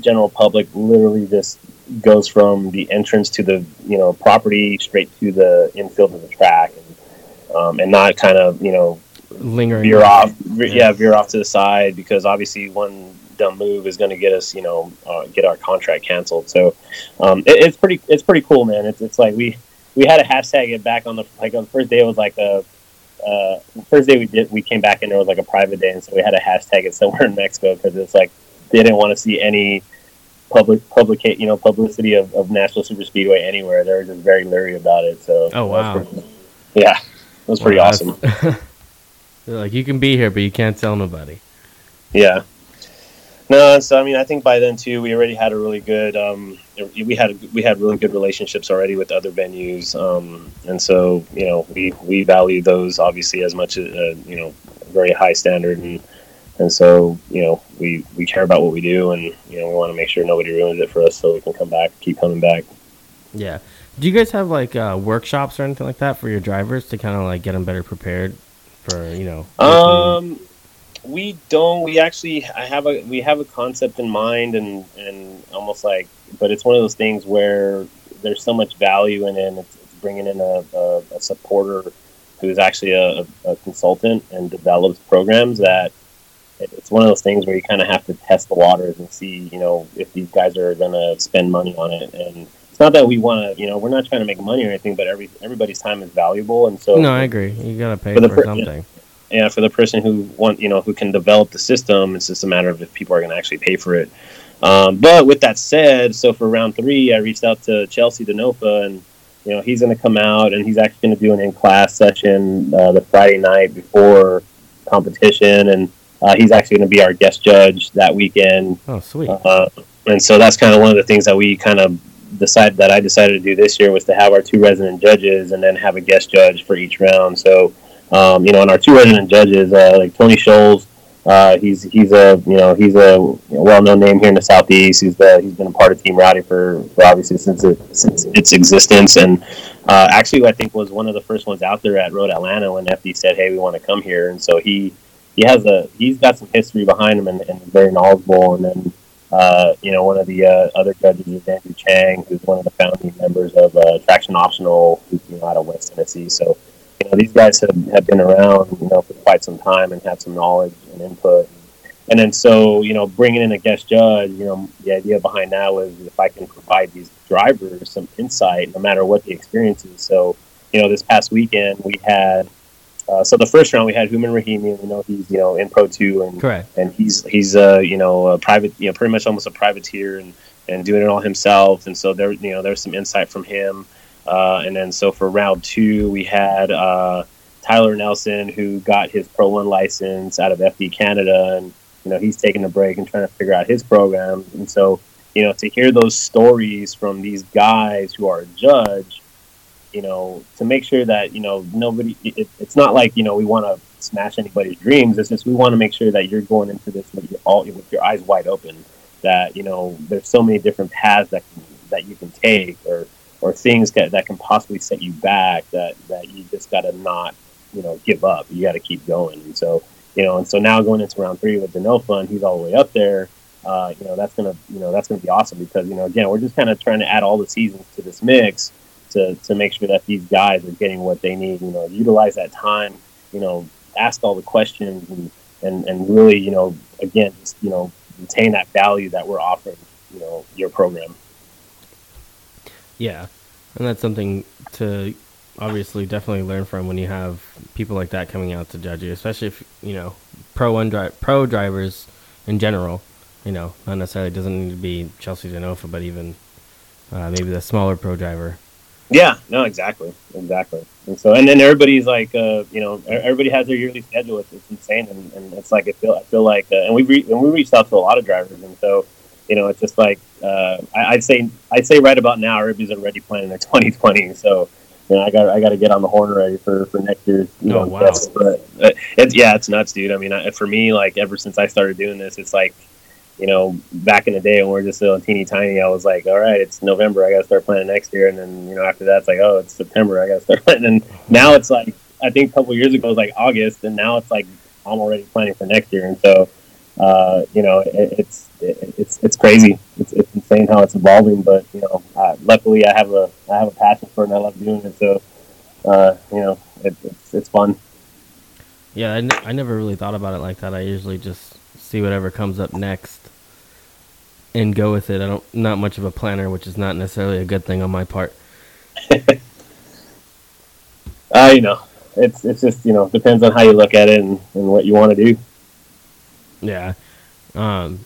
general public literally just goes from the entrance to the you know property straight to the infield of the track and um, and not kind of you know lingering veer off, yeah. yeah. veer off to the side because obviously one dumb move is going to get us, you know, uh, get our contract canceled. So um, it, it's pretty, it's pretty cool, man. It's, it's like we we had a hashtag it back on the like on the first day. It was like a uh, the first day we did, we came back and there was like a private day, and so we had a hashtag it somewhere in Mexico because it's like they didn't want to see any public publicate you know publicity of, of Nashville Super Speedway anywhere. They were just very leery about it. So Oh, wow. pretty- yeah, it was pretty Wow, awesome. like you can be here, but you can't tell nobody. Yeah. No, so I mean, I think by then too, we already had a really good. Um, we had we had really good relationships already with other venues, um, and so you know we we value those obviously as much as uh, you know very high standard, and and so you know we we care about what we do, and you know we want to make sure nobody ruins it for us, so we can come back, keep coming back. Yeah. Do you guys have like uh, workshops or anything like that for your drivers to kind of like get them better prepared for you know? Um, we don't. We actually, I have a we have a concept in mind, and and almost like, but it's one of those things where there's so much value in it. And it's, it's bringing in a, a, a supporter who's actually a, a consultant and develops programs that it's one of those things where you kind of have to test the waters and see, you know, if these guys are going to spend money on it. And it's not that we want to, you know, we're not trying to make money or anything, but every everybody's time is valuable, and so no, I agree. You gotta pay For for, per- something. yeah, for the person who want you know who can develop the system, it's just a matter of if people are going to actually pay for it. Um, but with that said, so for round three, I reached out to Chelsea DeNofa, and you know he's going to come out and he's actually going to do an in class session uh, the Friday night before competition, and uh, he's actually going to be our guest judge that weekend. Oh, sweet. Uh, and so that's kind of one of the things that we kind of decided that I decided to do this year was to have our two resident judges and then have a guest judge for each round. So, um, you know, and our two resident judges, uh, like Tony Scholes, uh, he's he's a you know he's a well known name here in the southeast. He's the, he's been a part of Team Rowdy for, for obviously since it, since its existence, and uh, actually I think was one of the first ones out there at Road Atlanta when FD said, "Hey, we want to come here," and so he he has a he's got some history behind him and, very knowledgeable. And then uh, you know one of the uh, other judges is Andrew Chang, who's one of the founding members of uh, Traction Optional, you know, out of West Tennessee. So you know these guys have, have been around you know for quite some time and have some knowledge and input. And then so you know bringing in a guest judge, you know the idea behind that was if I can provide these drivers some insight, no matter what the experience is. So you know this past weekend we had. Uh, so the first round we had Human Rahimi, and we know he's you know in Pro Two, and Correct. and he's he's uh, you know a private you know pretty much almost a privateer and and doing it all himself. And so there you know there's some insight from him. Uh, and then so for round two we had uh, Tyler Nelson who got his Pro One license out of FD Canada, and you know he's taking a break and trying to figure out his program. And so you know to hear those stories from these guys who are a judge you know, to make sure that you know nobody. It, it's not like you know we want to smash anybody's dreams. It's just we want to make sure that you're going into this with your all with your eyes wide open. That you know there's so many different paths that can, that you can take, or or things that, that can possibly set you back. That that you just got to not you know give up. You got to keep going. And so you know, and so now going into round three with the no he's all the way up there. Uh, you know that's gonna you know that's gonna be awesome because you know again we're just kind of trying to add all the seasons to this mix to, to make sure that these guys are getting what they need. You know, utilize that time. You know, ask all the questions and and, and really, you know, again, just you know, retain that value that we're offering. You know, your program. Yeah, and that's something to obviously definitely learn from when you have people like that coming out to judge you, especially if you know pro dri- pro drivers in general. You know, not necessarily doesn't need to be Chelsea DeNofa, but even uh, maybe the smaller pro driver. Yeah, no, exactly, exactly. And so, and then everybody's like, uh, you know, everybody has their yearly schedule. It's, it's insane, and, and it's like I feel, I feel like, uh, and we re- and we reached out to a lot of drivers, and so, you know, it's just like uh, I, I'd say, I'd say right about now, everybody's already planning their 2020. So, you know, I got, I got to get on the horn already for for next year's. You Oh, know, wow. But uh, it's yeah, it's nuts, dude. I mean, I, for me, like ever since I started doing this, it's like you know, back in the day when we are just little teeny tiny, I was like, all right, it's November, I got to start planning next year. And then, you know, after that, it's like, oh, it's September, I got to start planning. And now it's like, I think a couple years ago it was like August, and now it's like I'm already planning for next year. And so, uh, you know, it, it's it, it's it's crazy. It's, it's insane how it's evolving. But you know, uh, luckily I have a I have a passion for it, and I love doing it. So, uh, you know, it, it's it's fun. Yeah, I, n- I never really thought about it like that. I usually just see whatever comes up next and go with it. I don't not much of a planner, which is not necessarily a good thing on my part. I know, it's it's just you know depends on how you look at it and, and what you want to do. Yeah. Um.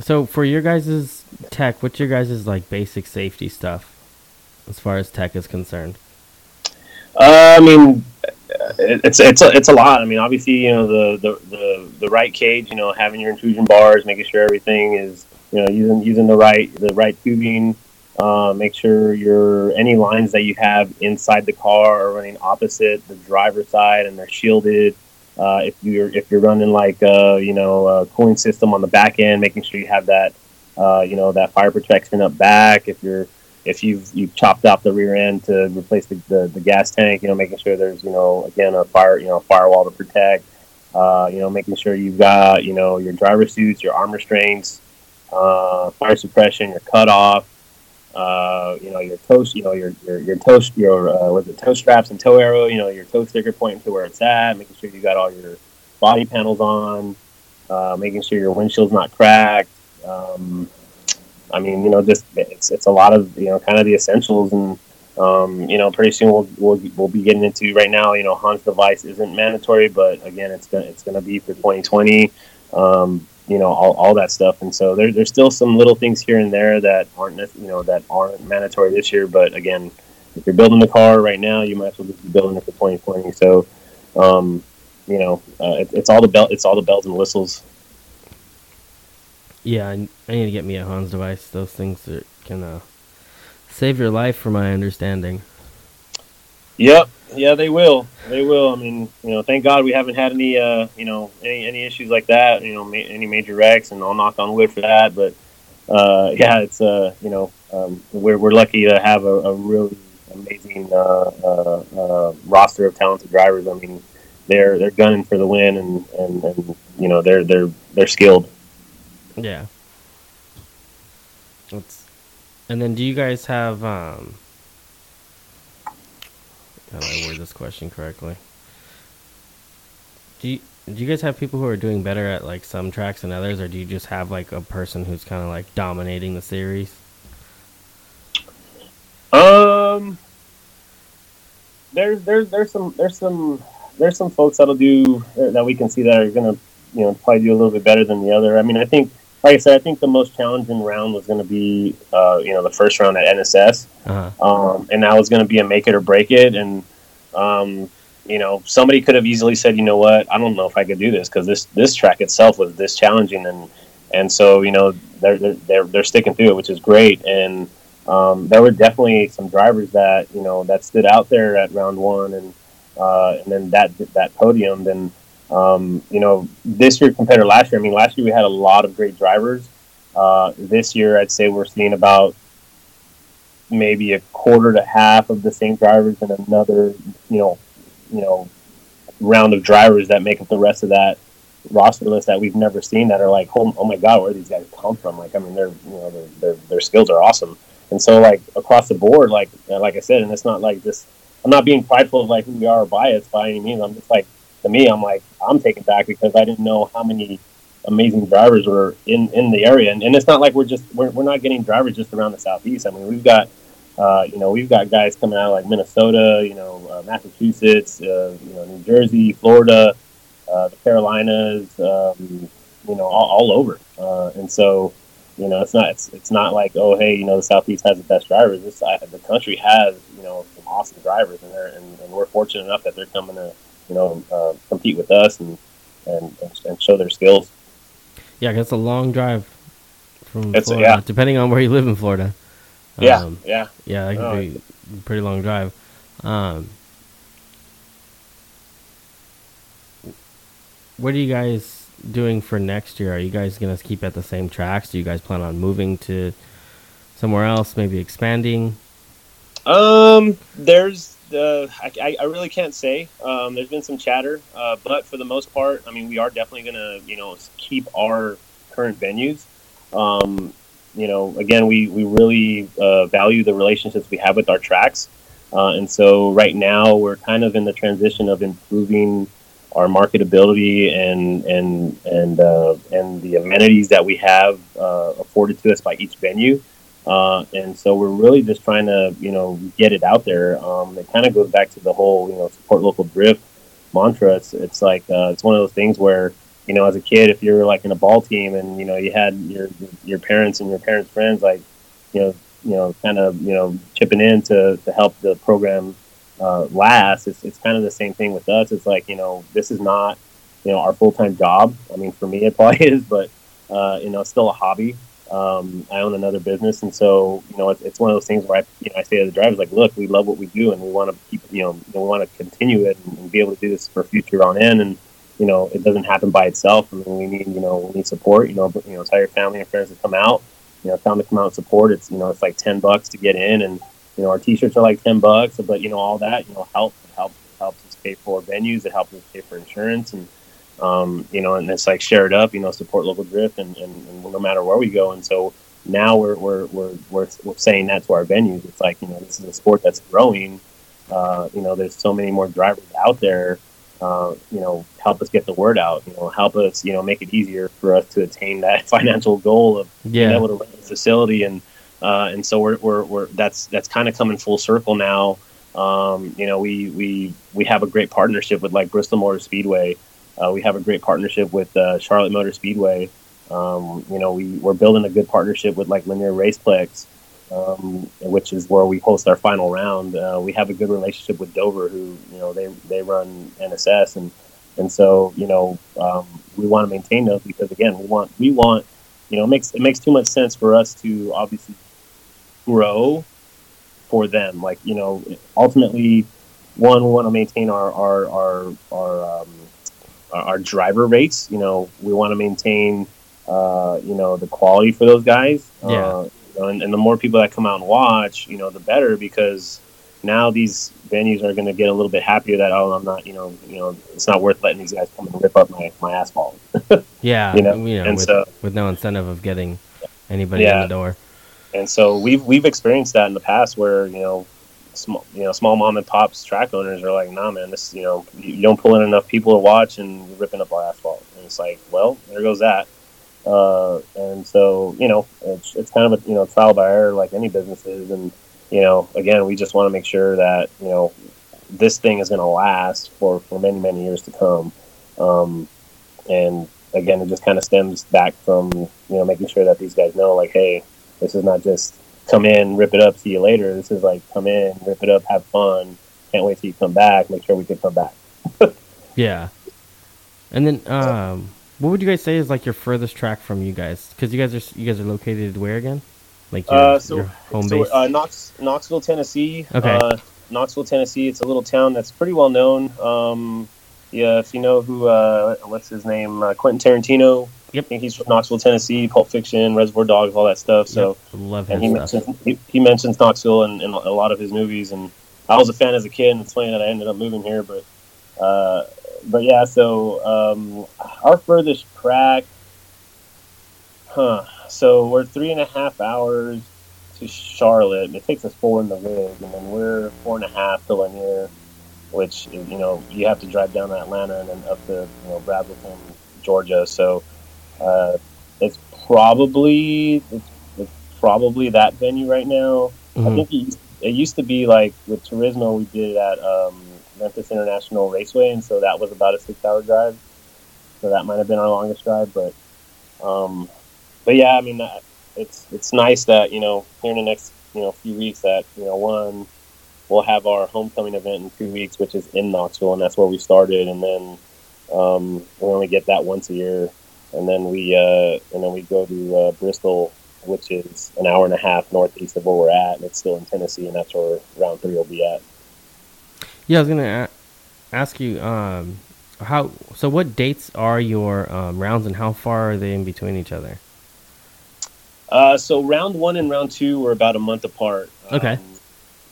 So for your guys' tech, what's your guys' like basic safety stuff as far as tech is concerned? Uh, I mean, it's it's a, it's a lot. I mean, obviously, you know the, the, the, the right cage, you know, having your intrusion bars, making sure everything is you know using using the right the right tubing. Uh, make sure your any lines that you have inside the car are running opposite the driver's side and they're shielded. Uh, if you're if you're running like uh, you know a cooling system on the back end, making sure you have that uh, you know that fire protection up back. If you're if you've you've chopped off the rear end to replace the, the, the, gas tank, you know, making sure there's you know again a fire you know firewall to protect. Uh, you know, making sure you've got you know your driver suits, your arm restraints, uh, fire suppression, your cutoff. Uh, you know your toast, you know your your your toast, your uh, the toe straps and toe arrow. You know your toe sticker pointing to where it's at. Making sure you got all your body panels on. Uh, making sure your windshield's not cracked. Um, I mean, you know, just it's it's a lot of you know kind of the essentials, and um, you know, pretty soon we'll, we'll we'll be getting into right now. You know, Hans device isn't mandatory, but again, it's gonna it's gonna be for 2020. Um, you know, all, all that stuff, and so there, there's still some little things here and there that aren't you know that aren't mandatory this year. But again, if you're building the car right now, you might as well just be building it for 2020. So, um, you know, uh, it, it's all the belt, it's all the bells and whistles yeah, I, I need to get me a Hans device. Those things that can uh, save your life, from my understanding. Yep. Yeah, they will. They will. I mean, you know, thank God we haven't had any, uh, you know, any any issues like that. You know, ma- any major wrecks, and I'll knock on wood for that. But uh, yeah, it's uh, you know, um, we're we're lucky to have a, a really amazing uh, uh, uh, roster of talented drivers. I mean, they're they're gunning for the win, and, and, and you know, they're they're they're skilled. Yeah. Let's. And then, do you guys have um? How do I word this question correctly? Do you do you guys have people who are doing better at like some tracks than others, or do you just have like a person who's kind of like dominating the series? Um, there's there's there's some there's some there's some folks that'll do that we can see that are gonna you know probably do a little bit better than the other. I mean, I think like I said, I think the most challenging round was going to be, uh, you know, the first round at NSS, uh-huh. um, and that was going to be a make it or break it. And um, you know, somebody could have easily said, you know what, I don't know if I could do this because this this track itself was this challenging, and and so you know they're they're they're sticking through it, which is great. And um, there were definitely some drivers that you know that stood out there at round one, and uh, and then that that podium, then um, you know, this year compared to last year, I mean, last year we had a lot of great drivers. Uh, this year, I'd say we're seeing about maybe a quarter to half of the same drivers and another, you know, you know, round of drivers that make up the rest of that roster list that we've never seen that are like, oh, oh my god, where do these guys come from? Like, I mean, they're you know, their their their skills are awesome. And so, like across the board, like like I said, and it's not like this. I'm not being prideful of like who we are or biased by any means. I'm just like to me, I'm like, I'm taken back because I didn't know how many amazing drivers were in, in the area. And, and it's not like we're just, we're, we're not getting drivers just around the Southeast. I mean, we've got, uh, you know, we've got guys coming out of like Minnesota, you know, uh, Massachusetts, uh, you know, New Jersey, Florida, uh, the Carolinas, um, you know, all, all over. Uh, and so, you know, it's not it's, it's not like oh hey you know the southeast has the best drivers. This the country has you know some awesome drivers, and they're and, and we're fortunate enough that they're coming to you know, uh, compete with us and, and and show their skills. Yeah, it's a long drive from it's Florida, yeah. depending on where you live in Florida. Yeah, um, yeah, yeah. That could oh, be a pretty long drive. Um, what are you guys doing for next year? Are you guys gonna keep at the same tracks? Do you guys plan on moving to somewhere else? Maybe expanding? Um, there's uh, I, I really can't say. Um, there's been some chatter, uh, but for the most part, I mean, we are definitely going to, you know, keep our current venues. Um, you know, again, we, we really uh, value the relationships we have with our tracks. Uh, and so right now we're kind of in the transition of improving our marketability and, and, and, uh, and the amenities that we have uh, afforded to us by each venue. Uh, and so we're really just trying to, you know, get it out there. Um, it kind of goes back to the whole, you know, support local drift mantra. It's, it's like, uh, it's one of those things where, you know, as a kid, if you're like in a ball team and, you know, you had your, your parents and your parents' friends, like, you know, you know, kind of, you know, chipping in to, to help the program uh, last, it's, it's kind of the same thing with us. It's like, you know, this is not, you know, our full time job. I mean, for me, it probably is, but, uh, you know, still a hobby. Um, I own another business, and so you know it's, it's one of those things where I, you know, I say to the drivers like, "Look, we love what we do, and we want to keep, you know, we want to continue it and, and, be able to do this for future on end." And you know, it doesn't happen by itself. I mean, we need, you know, we need support. You know, you know, tell your family and friends to come out. You know, tell them to come out and support. It's you know, it's like ten bucks to get in, and you know, our T-shirts are like ten bucks. But you know, all that you know helps helps helps us pay for venues. It helps us pay for insurance and um, you know, and it's like share it up, you know, support local drift, and, and, and, no matter where we go. And so now we're, we're, we're, we're, we're saying that to our venues. It's like, you know, this is a sport that's growing. Uh, you know, there's so many more drivers out there. Uh, you know, help us get the word out. You know, help us, you know, make it easier for us to attain that financial goal of yeah. being able to run a facility. And uh, and so we're, we're, we're that's that's kind of coming full circle now. Um, you know, we we we have a great partnership with like Bristol Motor Speedway. Uh, we have a great partnership with uh, Charlotte Motor Speedway. Um, you know, we, we're building a good partnership with like Lanier Raceplex, um, which is where we host our final round. Uh, we have a good relationship with Dover, who you know they they run NSS, and and so you know um, we want to maintain those because again we want we want you know it makes it makes too much sense for us to obviously grow for them. Like you know, ultimately, one we want to maintain our our our our um, our driver rates. You know, we want to maintain, uh, you know, the quality for those guys. Yeah. Uh, and, and, the more people that come out and watch, you know, the better because now these venues are going to get a little bit happier that oh, I'm not, you know, you know, it's not worth letting these guys come and rip up my, my asphalt. yeah, you know, you know with, so, with no incentive of getting anybody yeah. in the door. And so we've we've experienced that in the past where you know small, you know, small mom and pops track owners are like, nah, man, this, you know, you don't pull in enough people to watch and you're ripping up our asphalt. And it's like, well, there goes that. Uh, and so, you know, it's, it's kind of a, you know, trial by error like any business is. And, you know, again, we just want to make sure that, you know, this thing is going to last for, for many, many years to come. Um, and again, it just kind of stems back from, you know, making sure that these guys know, like, hey, this is not just come in, rip it up, see you later. This is like come in, rip it up, have fun. Can't wait till you come back. Make sure we can come back. yeah. And then, um, what would you guys say is like your furthest track from you guys? Because you guys are you guys are located where again? Like your, uh, so, your home so, base? Uh, Knox, Knoxville, Tennessee. Okay. Uh, Knoxville, Tennessee. It's a little town that's pretty well known. Um, yeah, if you know who, uh, what's his name, uh, Quentin Tarantino Yep. I think he's from Knoxville, Tennessee, Pulp Fiction, Reservoir Dogs, all that stuff. So, yep. love and he stuff. mentions he, he, mentions Knoxville in, in, a lot of his movies, and I was a fan as a kid. And it's funny that I ended up moving here, but uh, but yeah. So um, our furthest track, huh? So we're three and a half hours to Charlotte. It takes us four in the rig, and then we're four and a half to Lanier, which you know you have to drive down to Atlanta and then up to you know Braselton, Georgia. So uh, it's probably it's, it's, probably that venue right now. Mm-hmm. I think it used, it used, to be like with Turismo, we did it at um, Memphis International Raceway, and so that was about a six-hour drive. So that might have been our longest drive, but um, but yeah, I mean, it's it's nice that you know here in the next you know few weeks that you know one we'll have our homecoming event in two weeks, which is in Knoxville, and that's where we started, and then um, we only get that once a year and then we uh, and then we go to uh, Bristol, which is an hour and a half northeast of where we're at, and it's still in Tennessee, and that's where round three will be at. Yeah, I was gonna a- ask you um, how. So, what dates are your um, rounds, and how far are they in between each other? Uh, so round one and round two were about a month apart. Okay. Um,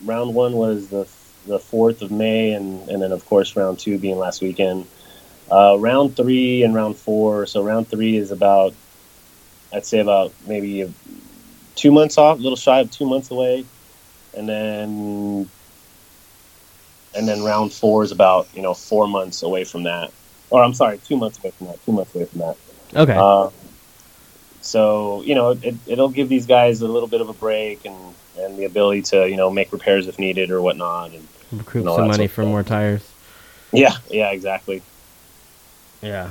round one was the the fourth of May, and and then of course round two being last weekend. Uh, round three and round four. So round three is about, I'd say about maybe two months off, a little shy of two months away, and then and then round four is about you know four months away from that. Or I'm sorry, two months away from that. Two months away from that. Okay. Uh, so you know it, it'll give these guys a little bit of a break and and the ability to you know make repairs if needed or whatnot and Recoup and some money for more tires. yeah yeah exactly Yeah.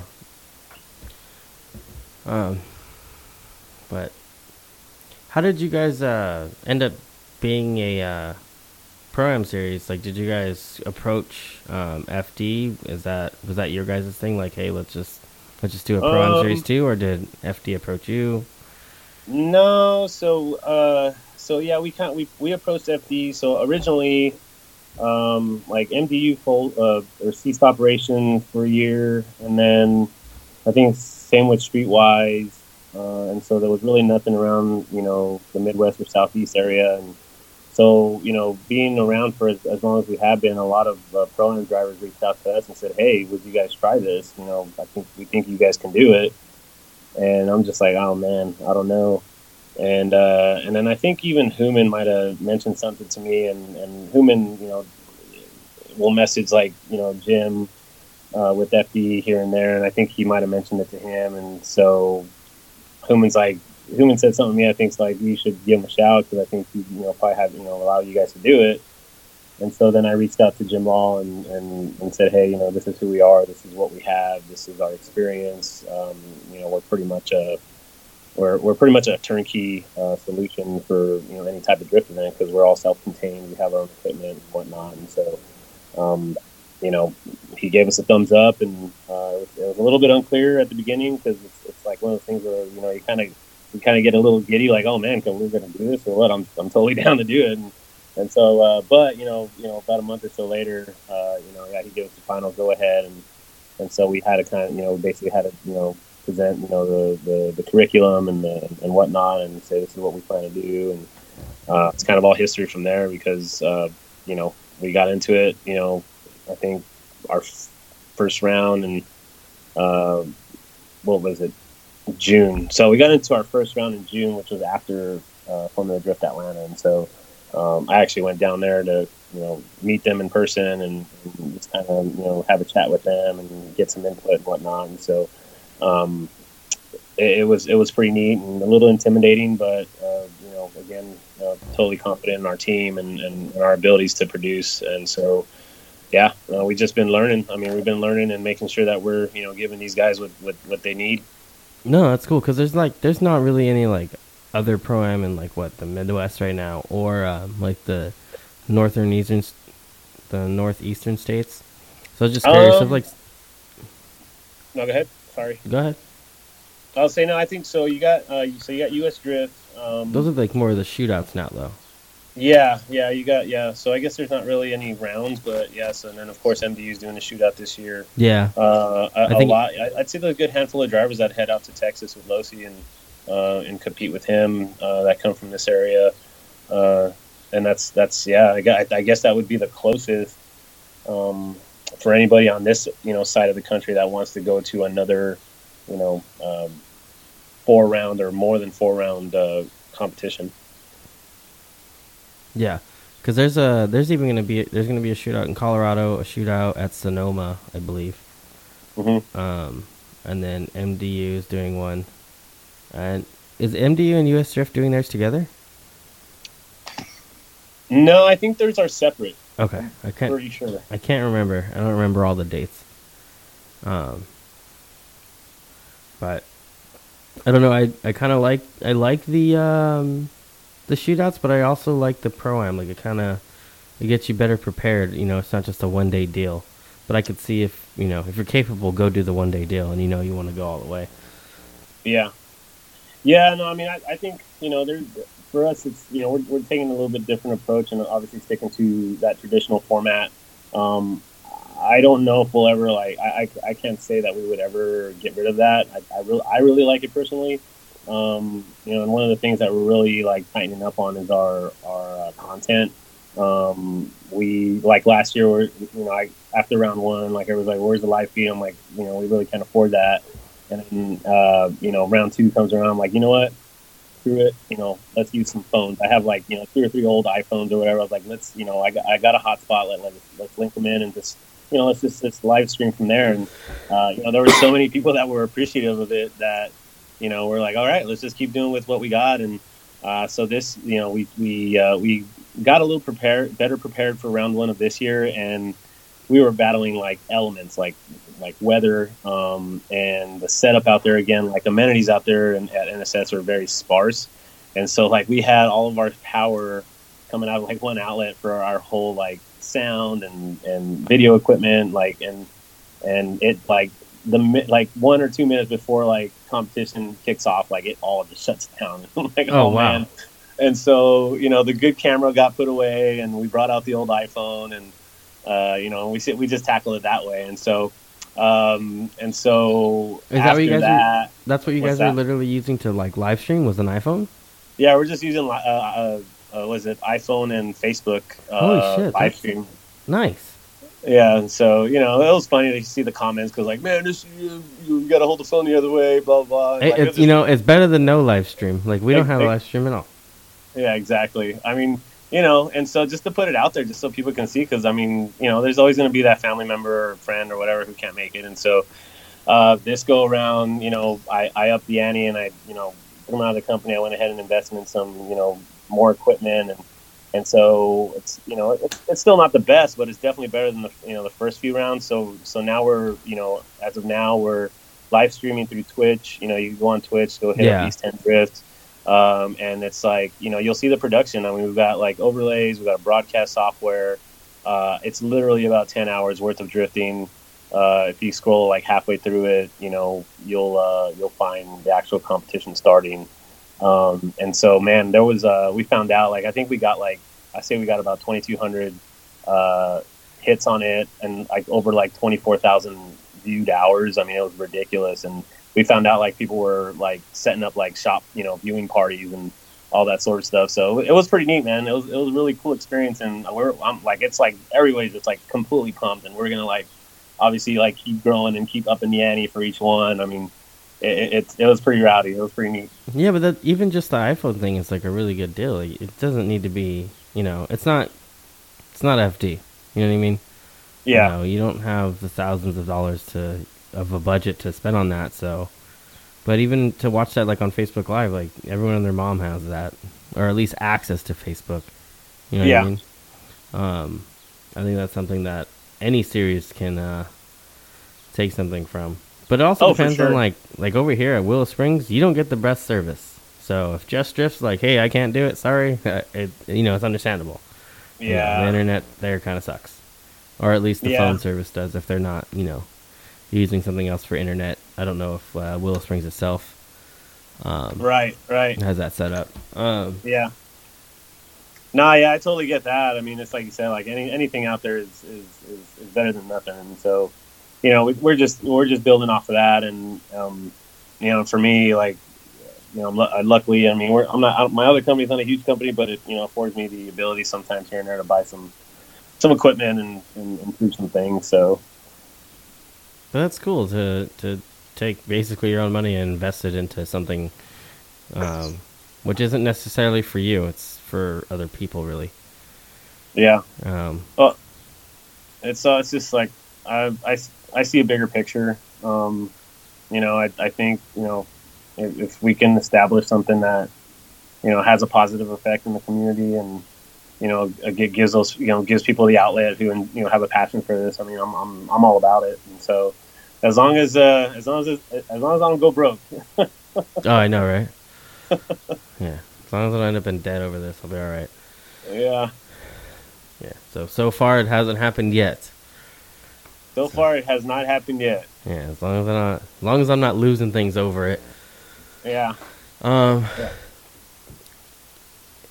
Um, but how did you guys uh, end up being a uh, pro am series? Like, did you guys approach um, FD? Is that was that your guys' thing? Like, hey, let's just let's just do a program Um, series too, or did FD approach you? No, so uh, so yeah, we kind of, we we approached FD. So originally, um, like MDU full uh, or ceased operation for a year, and then I think same with Streetwise, uh, and so there was really nothing around you know the Midwest or Southeast area, and so you know being around for as, as long as we have been, a lot of uh, pro drivers reached out to us and said, "Hey, would you guys try this? You know, I think we think you guys can do it." and I'm just like, oh man, I don't know. And uh, and then I think even Human might have mentioned something to me, and and Human, you know, will message like you know Jim uh, with FD here and there, and I think he might have mentioned it to him, and so Human's like. Human said something to me. I think's like you should give him a shout because I think he, you know probably have you know allow you guys to do it. And so then I reached out to Jim Liaw and, and, and said, hey, you know, this is who we are. This is what we have. This is our experience. Um, you know, we're pretty much a we're, we're pretty much a turnkey uh, solution for you know any type of drift event because we're all self-contained. We have our own equipment and whatnot. And so, um, you know, he gave us a thumbs up, and uh, it, was, it was a little bit unclear at the beginning because it's, it's like one of those things where you know you kind of you kind of get a little giddy, like, oh man, can we to do this or what? I'm I'm totally down to do it. And, and so, uh, but you know, you know, about a month or so later, uh, you know, yeah, he gave us the final go ahead, and and so we had to kind of, you know, basically had to, you know, present, you know, the the, the curriculum and the and whatnot, and say this is what we plan to do, and uh, it's kind of all history from there because, uh, you know, we got into it, you know, I think our f- first round and uh, what was it, June. So we got into our first round in June, which was after uh, Formula Drift Atlanta, and so um, I actually went down there to you know meet them in person and, and just kind of you know have a chat with them and get some input and whatnot. And so um, it, it was it was pretty neat and a little intimidating, but uh, you know again uh, totally confident in our team and, and, and our abilities to produce. And so yeah, uh, we've just been learning. I mean, we've been learning and making sure that we're you know giving these guys what what, what they need. No, that's cool because there's like there's not really any like other pro am in like what the Midwest right now or um, like the northern eastern, the northeastern states. So I was just curious. Um, of like, No, go ahead. Sorry. go ahead. I'll say no. I think so. You got uh, so you got U.S. Drift. Um, Those are like more of the shootouts now, though. Yeah, yeah, you got yeah. So I guess there's not really any rounds, but yes, and then of course MDU's doing a shootout this year. Yeah, Uh, a, I a think- lot. I- I'd say there's a good handful of drivers that head out to Texas with Losi and uh, and compete with him uh, that come from this area. Uh, and that's that's yeah. I, I guess that would be the closest um, for anybody on this you know side of the country that wants to go to another you know um, four round or more than four round uh, competition. yeah. Because there's a there's even gonna be there's gonna be a shootout in Colorado, a shootout at Sonoma, I believe. hmm Um, and then MDU is doing one. And is MDU and US Drift doing theirs together? No, I think theirs are separate. Okay, I can't Pretty sure. I can't remember. I don't remember all the dates. Um, but I don't know. I, I kind of like I like the um, the shootouts, but I also like the pro am. Like it kind of it gets you better prepared. You know, it's not just a one day deal. But I could see if you know if you're capable, go do the one day deal, and you know you want to go all the way. Yeah. Yeah, no, I mean, I, I think, you know, there for us, it's, you know, we're, we're taking a little bit different approach and obviously sticking to that traditional format. Um, I don't know if we'll ever, like, I, I, I can't say that we would ever get rid of that. I, I, really, I really like it personally. Um, you know, and one of the things that we're really, like, tightening up on is our, our uh, content. Um, we, like, last year, we're, you know, I, after round one, like, everyone's like, where's the live feed? I'm like, you know, we really can't afford that. And then, uh, you know, round two comes around. I'm like, you know what? Screw it. You know, let's use some phones. I have like, you know, two or three old iPhones or whatever. I was like, let's, you know, I got, I got a hotspot. Let, let's, let's link them in and just, you know, let's just, just live stream from there. And, uh, you know, there were so many people that were appreciative of it that, you know, we're like, all right, let's just keep doing with what we got. And uh, so this, you know, we we uh, we got a little prepared, better prepared for round one of this year, and we were battling like elements, like like weather, um, and the setup out there again, like amenities out there and at NSS are very sparse, and so like we had all of our power coming out of like one outlet for our whole like sound and and video equipment, like and and it like the like one or two minutes before like competition kicks off, like it all just shuts down. like, oh, oh wow. man. And so, you know, the good camera got put away and we brought out the old iPhone and, uh, you know, we we just tackled it that way. And so, um, and so is that what you guys that, are, that's what you guys that? are literally using to like live stream was an iPhone? Yeah, we're just using, uh, uh, uh was it iPhone and Facebook, uh, Holy shit, live stream. Nice. Yeah, and so you know it was funny to see the comments because like, man, this you, you got to hold the phone the other way, blah blah. It, like, it's, you know, it's better than no live stream. Like we don't have a live stream at all. Yeah, exactly. I mean, you know, and so just to put it out there, just so people can see, because I mean, you know, there's always going to be that family member or friend or whatever who can't make it, and so uh, this go around, you know, I, I upped the ante and I, you know, coming out of the company, I went ahead and invested in some, you know, more equipment and and so it's you know it's, it's still not the best, but it's definitely better than the you know the first few rounds. So so now we're you know as of now we're live streaming through Twitch. You know you go on Twitch, go hit yeah. up East Ten Drift, um, and it's like you know you'll see the production. I mean we've got like overlays, we've got broadcast software. Uh, it's literally about ten hours worth of drifting. Uh, if you scroll like halfway through it, you know you'll uh, you'll find the actual competition starting. Um, and so, man, there was uh, we found out like I think we got like I say we got about 2,200 uh, hits on it, and like over like 24,000 viewed hours. I mean, it was ridiculous, and we found out like people were like setting up like shop, you know, viewing parties and all that sort of stuff. So it was pretty neat, man. It was it was a really cool experience, and we're I'm like it's like everybody's just like completely pumped, and we're gonna like obviously like keep growing and keep up in the ante for each one. I mean it, it, it was pretty rowdy. It was pretty neat. Yeah, but that, even just the iPhone thing is like a really good deal. Like, it doesn't need to be, you know, it's not, it's not FD. You know what I mean? Yeah. You, know, you don't have the thousands of dollars to of a budget to spend on that. So, but even to watch that like on Facebook Live, like everyone and their mom has that, or at least access to Facebook. You know yeah. I mean? Um, I think that's something that any series can uh, take something from. But it also oh, depends sure. on like like over here at Willow Springs, you don't get the best service. So if Just Drift's like, hey, I can't do it, sorry, it, you know it's understandable. Yeah, you know, the internet there kind of sucks, or at least the yeah. phone service does if they're not, you know, using something else for internet. I don't know if uh, Willow Springs itself, um, right, right, has that set up. Um, yeah. No, yeah, I totally get that. I mean, it's like you said, like any anything out there is is, is, is better than nothing. And so, you know, we're just we're just building off of that, and um, you know, for me, like, you know, luckily, I mean, we're, I'm not my other company's not a huge company, but it you know affords me the ability sometimes here and there to buy some some equipment and, and improve some things. So that's cool to to take basically your own money and invest it into something, um, which isn't necessarily for you; it's for other people, really. Yeah. Um, well, it's uh, it's just like I, I I see a bigger picture. Um, you know, I, I think you know if, if, we can establish something that you know has a positive effect in the community and you know it gives those you know gives people the outlet who you know have a passion for this. I mean, I'm I'm, I'm all about it. And so as long as uh, as long as as long as I don't go broke. oh, I know, right? yeah, as long as I don't end up in debt over this, I'll be all right. Yeah. Yeah. So so far it hasn't happened yet. So far, it has not happened yet. Yeah, as long as I'm not, as long as I'm not losing things over it. Yeah. Um. Yeah.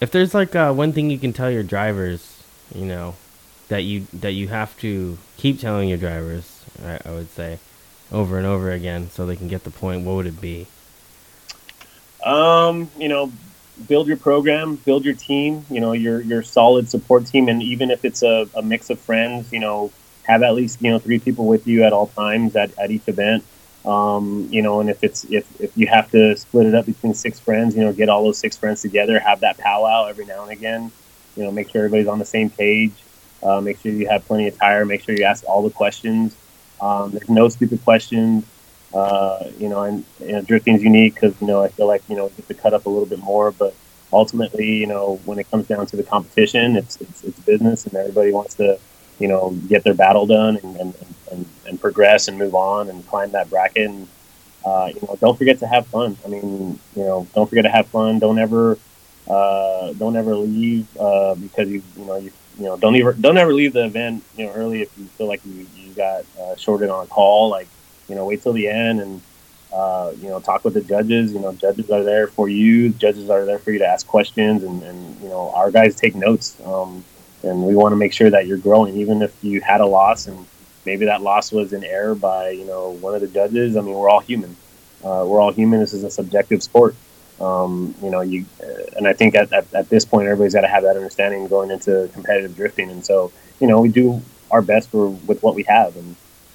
If there's like uh, one thing you can tell your drivers, you know, that you that you have to keep telling your drivers, I, I would say, over and over again, so they can get the point. What would it be? Um, you know, build your program, build your team. You know, your your solid support team, and even if it's a, a mix of friends, you know, have at least you know three people with you at all times at, at each event. Um, you know, and if it's if, if you have to split it up between six friends, you know, get all those six friends together, have that powwow every now and again. You know, make sure everybody's on the same page. Uh, make sure you have plenty of tire. Make sure you ask all the questions. Um, there's no stupid questions. Uh, you know, and you know, drifting's unique because you know I feel like you know get to cut up a little bit more, but ultimately, you know, when it comes down to the competition, it's it's, it's business, and everybody wants to you know get their battle done and and, and, and progress and move on and climb that bracket. And uh, you know, don't forget to have fun. I mean, you know, don't forget to have fun. Don't ever uh, don't ever leave uh, because you you know you you know don't ever don't ever leave the event you know early if you feel like you you got uh, shorted on a call. Like you know, wait till the end and. Uh, you know, talk with the judges. You know, judges are there for you. Judges are there for you to ask questions, and, and you know, our guys take notes. Um, and we want to make sure that you're growing, even if you had a loss and maybe that loss was an error by you know one of the judges. I mean, we're all human. Uh, we're all human. This is a subjective sport. Um, you know, you uh, and I think at, at, at this point, everybody's got to have that understanding going into competitive drifting. And so, you know, we do our best for with what we have, and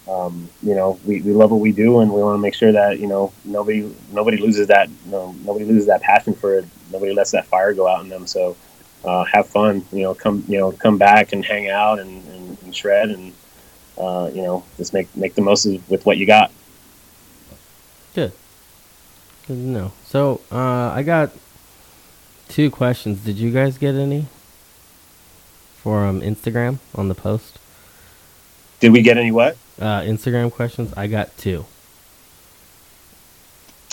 um, you know, we, we love what we do, and we want to make sure that you know nobody nobody loses that you know, nobody loses that passion for it. Nobody lets that fire go out in them. So, uh, have fun. You know, come you know come back and hang out and, and, and shred, and uh, you know just make make the most of with what you got. Good. Good. So uh, I got two questions. Did you guys get any for um, Instagram on the post? Did we get any what? Uh, Instagram questions. I got two.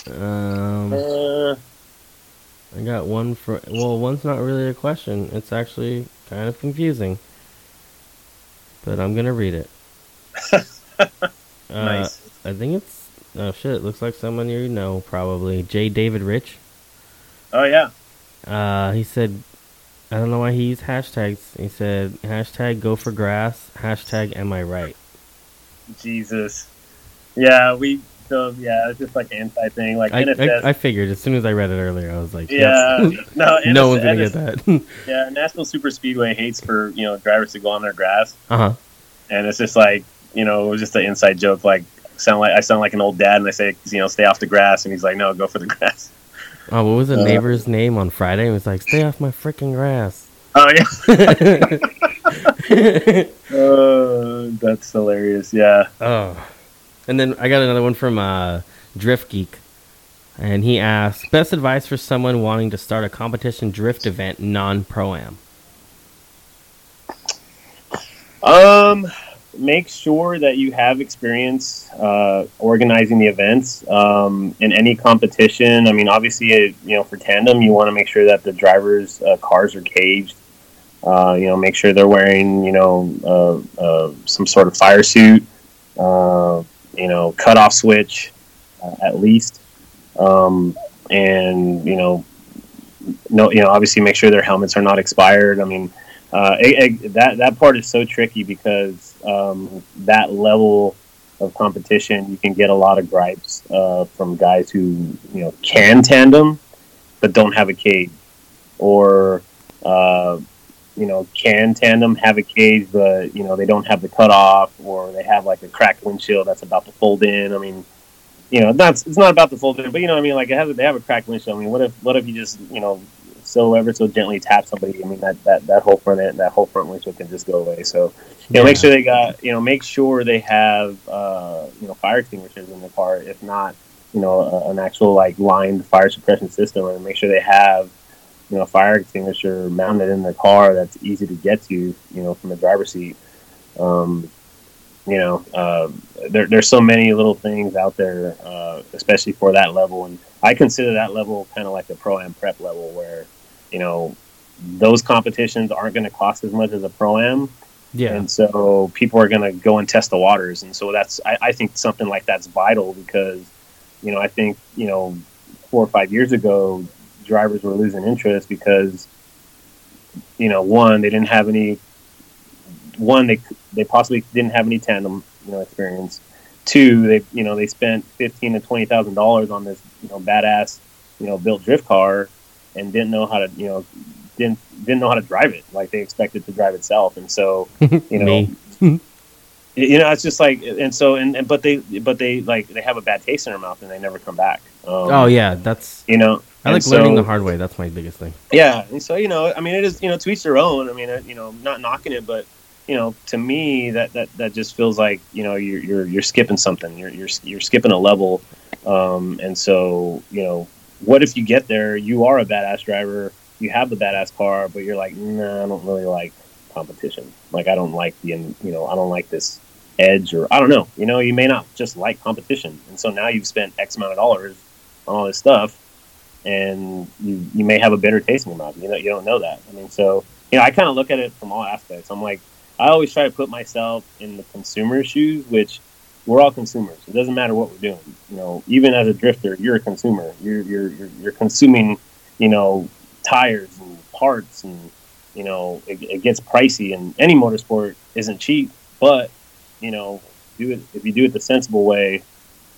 Um, Uh, I got one for. Well, one's not really a question. It's actually kind of confusing. But I'm gonna read it. Uh, nice. I think it's. Oh shit! It looks like someone you know probably. J. David Rich. Oh yeah. Uh, he said, I don't know why he used hashtags. He said hashtag go for grass. Hashtag am I right? Jesus. Yeah, we. So yeah, it's just like an inside thing. Like I, NSS. I, I figured as soon as I read it earlier, I was like, yeah. yep. no. no one's gonna NS get that. Yeah, Nashville Super Speedway hates for you know drivers to go on their grass, uh huh. and it's just like you know it was just an inside joke. Like sound like I sound like an old dad, and I say you know stay off the grass, and he's like no, go for the grass. Oh, what was the Uh, neighbor's name on Friday? It was like, stay off my freaking grass. Oh yeah. uh, that's hilarious. Yeah. oh. And then I got another one from uh, Drift Geek. And he asked, best advice for someone wanting to start a competition drift event non pro am. Um, make sure that you have experience uh, organizing the events um, in any competition. I mean, obviously, uh, you know, for tandem, you want to make sure that the drivers' uh, cars are caged. Uh, you know, make sure they're wearing, you know, uh, uh, some sort of fire suit. Uh, you know, cutoff switch, at least, um, and you know, no, you know, obviously, make sure their helmets are not expired. I mean uh, it, it, that that part is so tricky because um, that level of competition, you can get a lot of gripes uh, from guys who you know can tandem but don't have a cage, or uh, you know can tandem have a cage but you know they don't have the cutoff, or they have like a cracked windshield that's about to fold in. I mean. You know, that's it's not about the fold in, but you know, what I mean, like it has, they have a cracked windshield. I mean, what if, what if you just, you know, so ever so gently tap somebody, I mean that, that, that whole front end, that whole front windshield can just go away. So you know, make sure they got you know, make sure they have uh, you know fire extinguishers in the car. If not, you know, a, an actual like lined fire suppression system, and make sure they have you know a fire extinguisher mounted in the car that's easy to get to. You know, from the driver's seat. Um, you know, uh, there, there's so many little things out there, uh, especially for that level, and I consider that level kind of like a pro am prep level where you know those competitions aren't going to cost as much as a pro am. Yeah. and so people are going to go and test the waters. And so that's I, I think something like that's vital because you know i think you know four or five years ago drivers were losing interest because you know one they didn't have any one they they possibly didn't have any tandem you know experience. Two they you know they spent fifteen to twenty thousand dollars on this you know badass you know built drift car and didn't know how to you know didn't didn't know how to drive it like they expected to drive itself and so you know you know it's just like and so and, and but they but they like they have a bad taste in their mouth and they never come back um, oh, yeah. That's. you know I like learning the hard way. That's my biggest thing. yeah and so you know i mean it is you know to each their own i mean uh, you know not knocking it but you know, to me, that, that, that just feels like you know you're you're, you're skipping something. You're, you're you're skipping a level, um, and so you know, what if you get there, you are a badass driver, you have the badass car, but you're like, nah, I don't really like competition. Like I don't like the you know I don't like this edge or I don't know. You know, you may not just like competition, and so now you've spent X amount of dollars on all this stuff, and you you may have a bitter taste in your mouth. You know, you don't know that. I mean, so you know, I kind of look at it from all aspects. I'm like, I always try to put myself in the consumer's shoes, which we're all consumers. It doesn't matter what we're doing. You know, even as a drifter, you're a consumer. You're you're you're, you're consuming, you know, tires and parts and you know it, it, gets pricey and any motorsport isn't cheap but you know do it if you do it the sensible way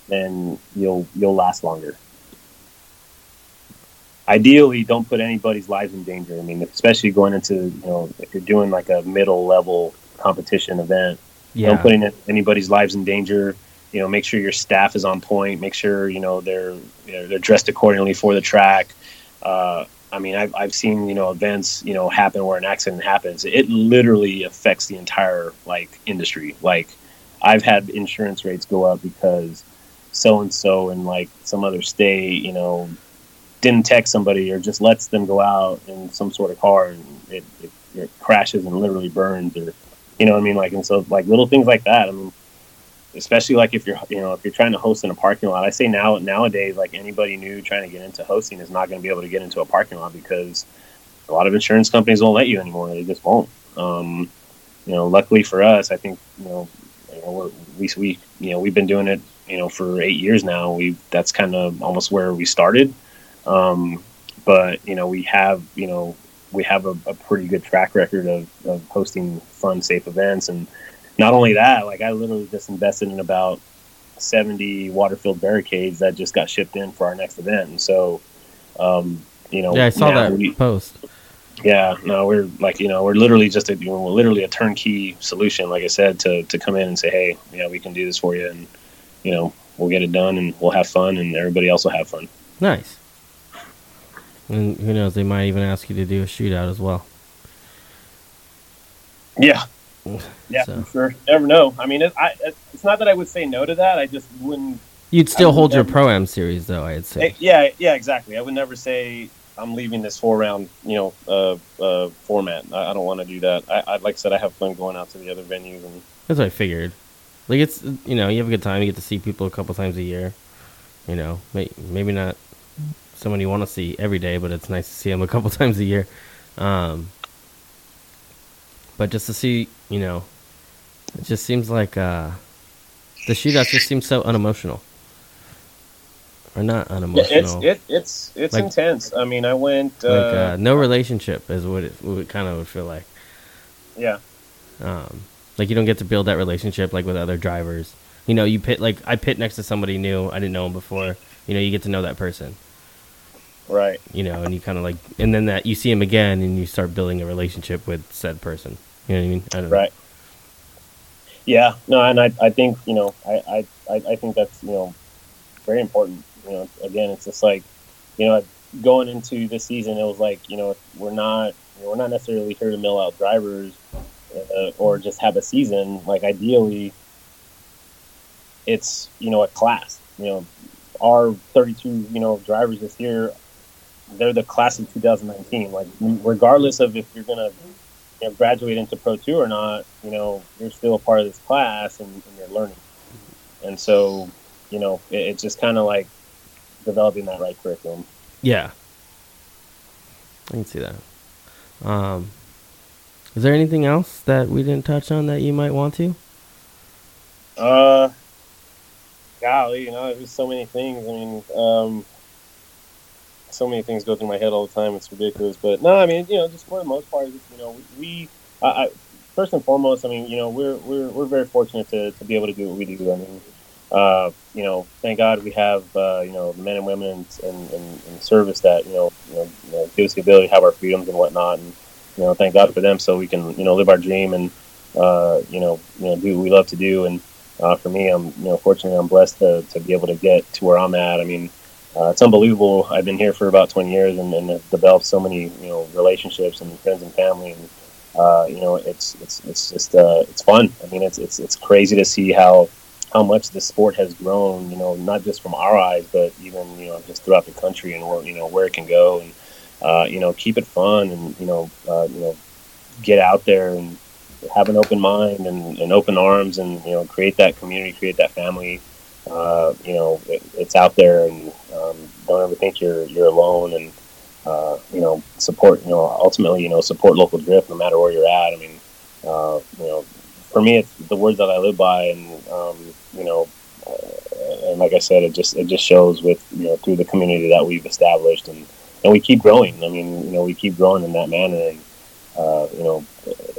then you'll you'll last longer ideally don't put anybody's lives in danger i mean especially going into you know if you're doing like a middle level competition event yeah. don't put anybody's lives in danger you know make sure your staff is on point make sure you know they're they're dressed accordingly for the track uh, I mean, I've, I've seen, you know, events, you know, happen where an accident happens. It literally affects the entire, like, industry. Like, I've had insurance rates go up because so and so in, like, some other state, you know, didn't text somebody or just lets them go out in some sort of car and it, it, it crashes and literally burns or, you know what I mean? Like, and so, like, little things like that. I mean, especially like if you're you know if you're trying to host in a parking lot i say now nowadays like anybody new trying to get into hosting is not going to be able to get into a parking lot because a lot of insurance companies won't let you anymore they just won't um, you know luckily for us i think you know, you know we you know we've been doing it you know for eight years now we that's kind of almost where we started um, but you know we have you know we have a, a pretty good track record of, of hosting fun safe events and not only that, like I literally just invested in about 70 water filled barricades that just got shipped in for our next event. And so, um, you know, yeah, I saw that we, post. Yeah, no, we're like, you know, we're literally just a, you know, we're literally a turnkey solution, like I said, to, to come in and say, Hey, yeah, we can do this for you. And, you know, we'll get it done and we'll have fun and everybody else will have fun. Nice. And who knows, they might even ask you to do a shootout as well. Yeah, yeah, so. sure. Never know. I mean, it, I, it's not that I would say no to that. I just wouldn't. You'd still hold your pro am series, though. I'd say. Yeah, yeah, exactly. I would never say I'm leaving this four round, you know, uh, uh, format. I, I don't want to do that. I, I, like I said, I have fun going out to the other venues, and that's what I figured. Like it's, you know, you have a good time. You get to see people a couple times a year. You know, may, maybe not someone you want to see every day, but it's nice to see them a couple times a year. Um, but just to see, you know, it just seems like uh, the shootout just seems so unemotional, or not unemotional. Yeah, it's it, it's it's like, intense. I mean, I went uh, like uh, no relationship is what it, what it kind of would feel like. Yeah. Um, like you don't get to build that relationship like with other drivers. You know, you pit like I pit next to somebody new. I didn't know him before. You know, you get to know that person. Right. You know, and you kind of like, and then that you see him again, and you start building a relationship with said person. You know what I mean? I right. Know. Yeah. No, and I, I think you know, I, I, I think that's you know, very important. You know, again, it's just like, you know, going into this season, it was like, you know, we're not, you know, we're not necessarily here to mill out drivers uh, or just have a season. Like, ideally, it's you know a class. You know, our 32 you know drivers this year, they're the class of 2019. Like, regardless of if you're gonna you know, graduate into Pro 2 or not, you know, you're still a part of this class and, and you're learning. And so, you know, it, it's just kind of like developing that right curriculum. Yeah. I can see that. Um, is there anything else that we didn't touch on that you might want to? Uh, golly, you know, there's so many things. I mean, um, so many things go through my head all the time. It's ridiculous, but no, I mean, you know, just for the most part, you know, we, I, I, first and foremost, I mean, you know, we're we're we're very fortunate to, to be able to do what we do. I mean, uh, you know, thank God we have uh, you know the men and women in, in, in, service that you know, you know, you know give us the ability to have our freedoms and whatnot, and you know, thank God for them so we can you know live our dream and uh, you know you know do what we love to do. And uh, for me, I'm you know fortunately I'm blessed to, to be able to get to where I'm at. I mean uh, it's unbelievable. I've been here for about 20 years and, and developed so many, you know, relationships and friends and family. And, uh, you know, it's it's it's just uh, it's fun. I mean, it's it's it's crazy to see how how much the sport has grown. You know, not just from our eyes, but even you know just throughout the country and where you know where it can go, and uh, you know keep it fun and you know uh, you know get out there and have an open mind and, and open arms and you know create that community, create that family. Uh, you know, it, it's out there, and um, don't ever think you're you're alone. And uh, you know, support. You know, ultimately, you know, support local drift no matter where you're at. I mean, uh, you know, for me, it's the words that I live by, and um, you know, uh, and like I said, it just it just shows with you know through the community that we've established, and and we keep growing. I mean, you know, we keep growing in that manner, and uh, you know,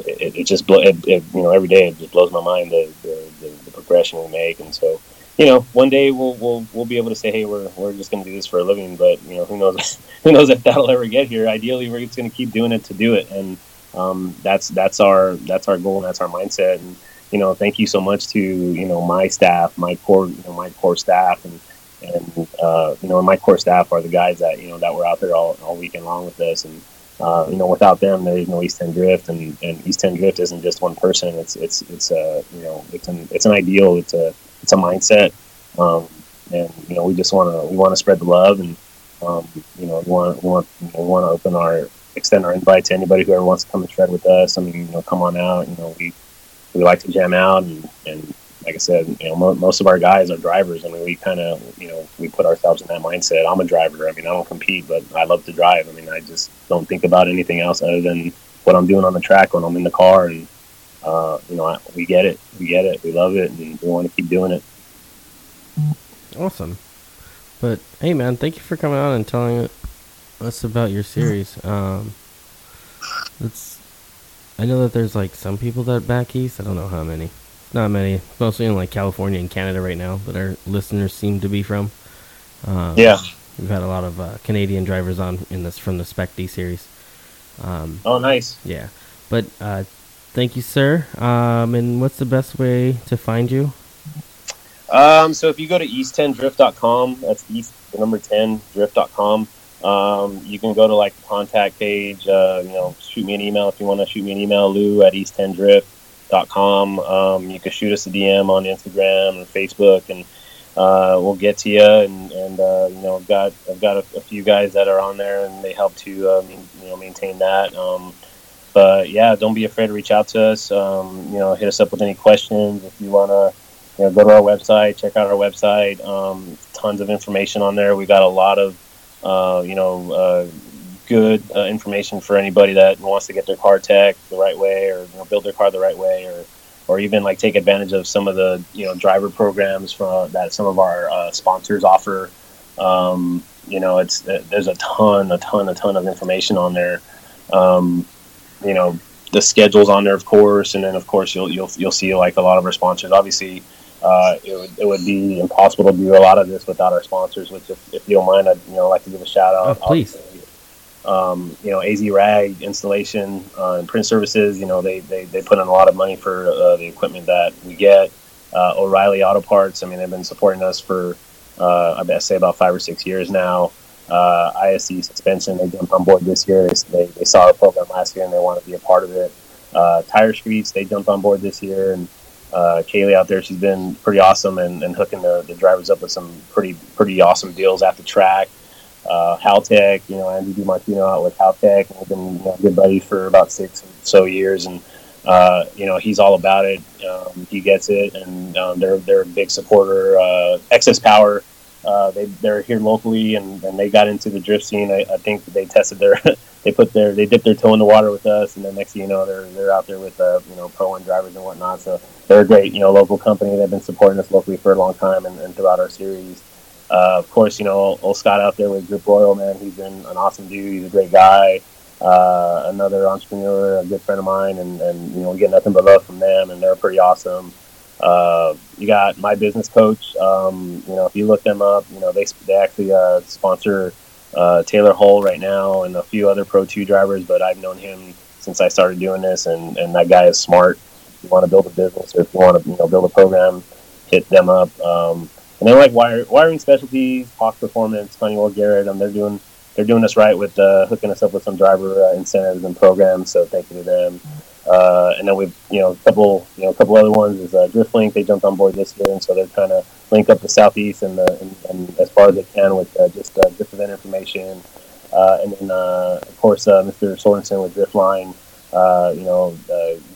it, it just blow, it, it, you know every day it just blows my mind the, the, the, the progression we make, and so you know, one day we'll we'll we'll be able to say, hey, we're we're just going to do this for a living. But you know, who knows who knows if that'll ever get here. Ideally, we're just going to keep doing it to do it, and um, that's that's our that's our goal and that's our mindset. And you know, thank you so much to you know my staff, my core you know my core staff, and and uh, you know my core staff are the guys that you know that were out there all, all weekend long with us and. Uh, you know, without them, there is no East Ten Drift, and, and East Ten Drift isn't just one person. It's it's it's a you know it's an it's an ideal. It's a it's a mindset, um, and you know we just want to we want to spread the love, and um, you know we want we want you know, we want to open our extend our invite to anybody who ever wants to come and shred with us. I mean, you know, come on out. You know, we we like to jam out, and and like I said, you know, mo- most of our guys are drivers. I mean, we kind of you know we put ourselves in that mindset. I'm a driver. I mean, I don't compete, but I love to drive. I mean, I just don't think about anything else other than what I'm doing on the track when I'm in the car and uh, you know, we get it. We get it. We love it, and we want to keep doing it. Awesome. But hey, man, thank you for coming on and telling us about your series. Um, it's. I know that there's like some people that back east. I don't know how many. Not many. Mostly in like California and Canada right now that our listeners seem to be from. Um, yeah. We've had a lot of uh, Canadian drivers on in this from the Spec D series. Um, oh, nice. Yeah, but uh, Thank you, sir. Um, and what's the best way to find you? Um, so if you go to east10drift.com, that's east the number 10 drift.com. Um, you can go to like the contact page, uh, you know, shoot me an email if you want to shoot me an email, lou at east10drift.com. Um, you can shoot us a DM on Instagram or Facebook and, uh, we'll get to you. And, and, uh, you know, I've got, I've got a, a, few guys that are on there and they help to, uh, you know, maintain that. Um, but yeah, don't be afraid to reach out to us. Um, you know, hit us up with any questions if you want to. You know, go to our website, check out our website. Um, tons of information on there. We got a lot of, uh, you know, uh, good uh, information for anybody that wants to get their car tech the right way, or you know, build their car the right way, or or even like take advantage of some of the you know driver programs from that some of our uh, sponsors offer. Um, you know, it's there's a ton, a ton, a ton of information on there. Um, you know the schedules on there, of course, and then of course you'll you'll you'll see like a lot of our sponsors. Obviously, uh, it would it would be impossible to do a lot of this without our sponsors. Which, if, if you don't mind, I'd you know like to give a shout out. Oh, please. Um, you know, AZ Rag installation uh, and print services. You know, they, they, they put in a lot of money for uh, the equipment that we get. Uh, O'Reilly Auto Parts. I mean, they've been supporting us for uh, I say about five or six years now uh, ISC suspension. They jumped on board this year. They, they saw our program last year and they want to be a part of it. Uh, Tire Streets, they jumped on board this year. And uh, Kaylee out there, she's been pretty awesome and, and hooking the, the drivers up with some pretty pretty awesome deals at the track. Uh, Haltech, you know, Andy DiMartino out with Haltech, and we've been you know, good buddies for about six or so years, and uh, you know he's all about it. Um, he gets it, and um, they're they're a big supporter. Uh, Excess Power, uh, they they're here locally and, and they got into the drift scene. I, I think they tested their they put their they dipped their toe in the water with us, and then next thing you know they're they're out there with uh, you know pro one drivers and whatnot. So they're a great you know local company. They've been supporting us locally for a long time and, and throughout our series. Uh, of course, you know old Scott out there with Grip Royal, man. He's been an awesome dude. He's a great guy. Uh, another entrepreneur, a good friend of mine, and, and you know we get nothing but love from them, and they're pretty awesome. Uh, you got my business coach. Um, you know, if you look them up, you know they they actually uh, sponsor uh, Taylor Hull right now and a few other Pro Two drivers. But I've known him since I started doing this, and, and that guy is smart. If you want to build a business or if you want to you know build a program, hit them up. Um, and then like wire, wiring specialties, Hawk Performance, Honeywell Garrett. Um, they're doing they're doing us right with uh, hooking us up with some driver uh, incentives and programs. So thank you to them. Uh, and then we've you know a couple you know a couple other ones is uh, DriftLink. They jumped on board this year, and so they're trying to link up the southeast and, the, and, and as far as they can with uh, just uh, drift event information. Uh, and then uh, of course uh, Mr. Sorensen with Driftline, you know,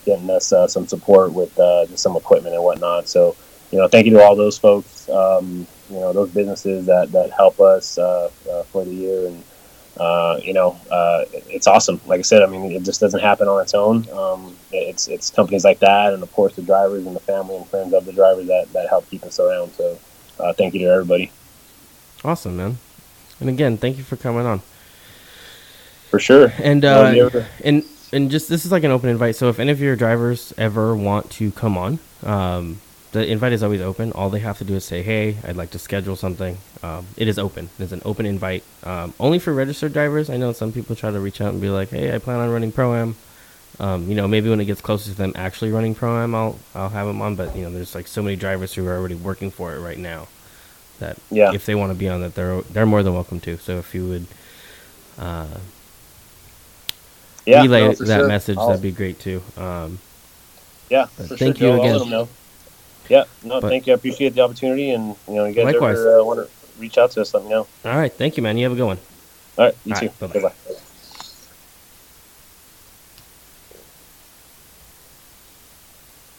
getting us some support with just some equipment and whatnot. So you know, thank you to all those folks. Um, you know, those businesses that that help us for the year and uh, you know, uh, it's awesome. Like I said, I mean, it just doesn't happen on its own. Um, it's it's companies like that, and of course the drivers and the family and friends of the drivers that, that help keep us around. So, uh, thank you to everybody. Awesome, man. And again, thank you for coming on. For sure. And uh, and and just this is like an open invite. So if any of your drivers ever want to come on, um, the invite is always open. All they have to do is say, "Hey, I'd like to schedule something." Um, it is open. It's an open invite, um, only for registered drivers. I know some people try to reach out and be like, "Hey, I plan on running pro am." Um, you know, maybe when it gets closer to them actually running pro am, I'll I'll have them on. But you know, there's like so many drivers who are already working for it right now that yeah. if they want to be on that, they're they're more than welcome to. So if you would. Uh, yeah, relay no, that sure. message, I'll- that'd be great too. Um, Yeah, thank sure, you Joe. Again. Let 'em know. Yeah, no, But- thank you. I appreciate the opportunity, and you know, you guys Likewise. ever uh, want to reach out to us, let me know. all right, thank you, man. You have a good one. All right, you All too. right, bye-bye. Bye-bye.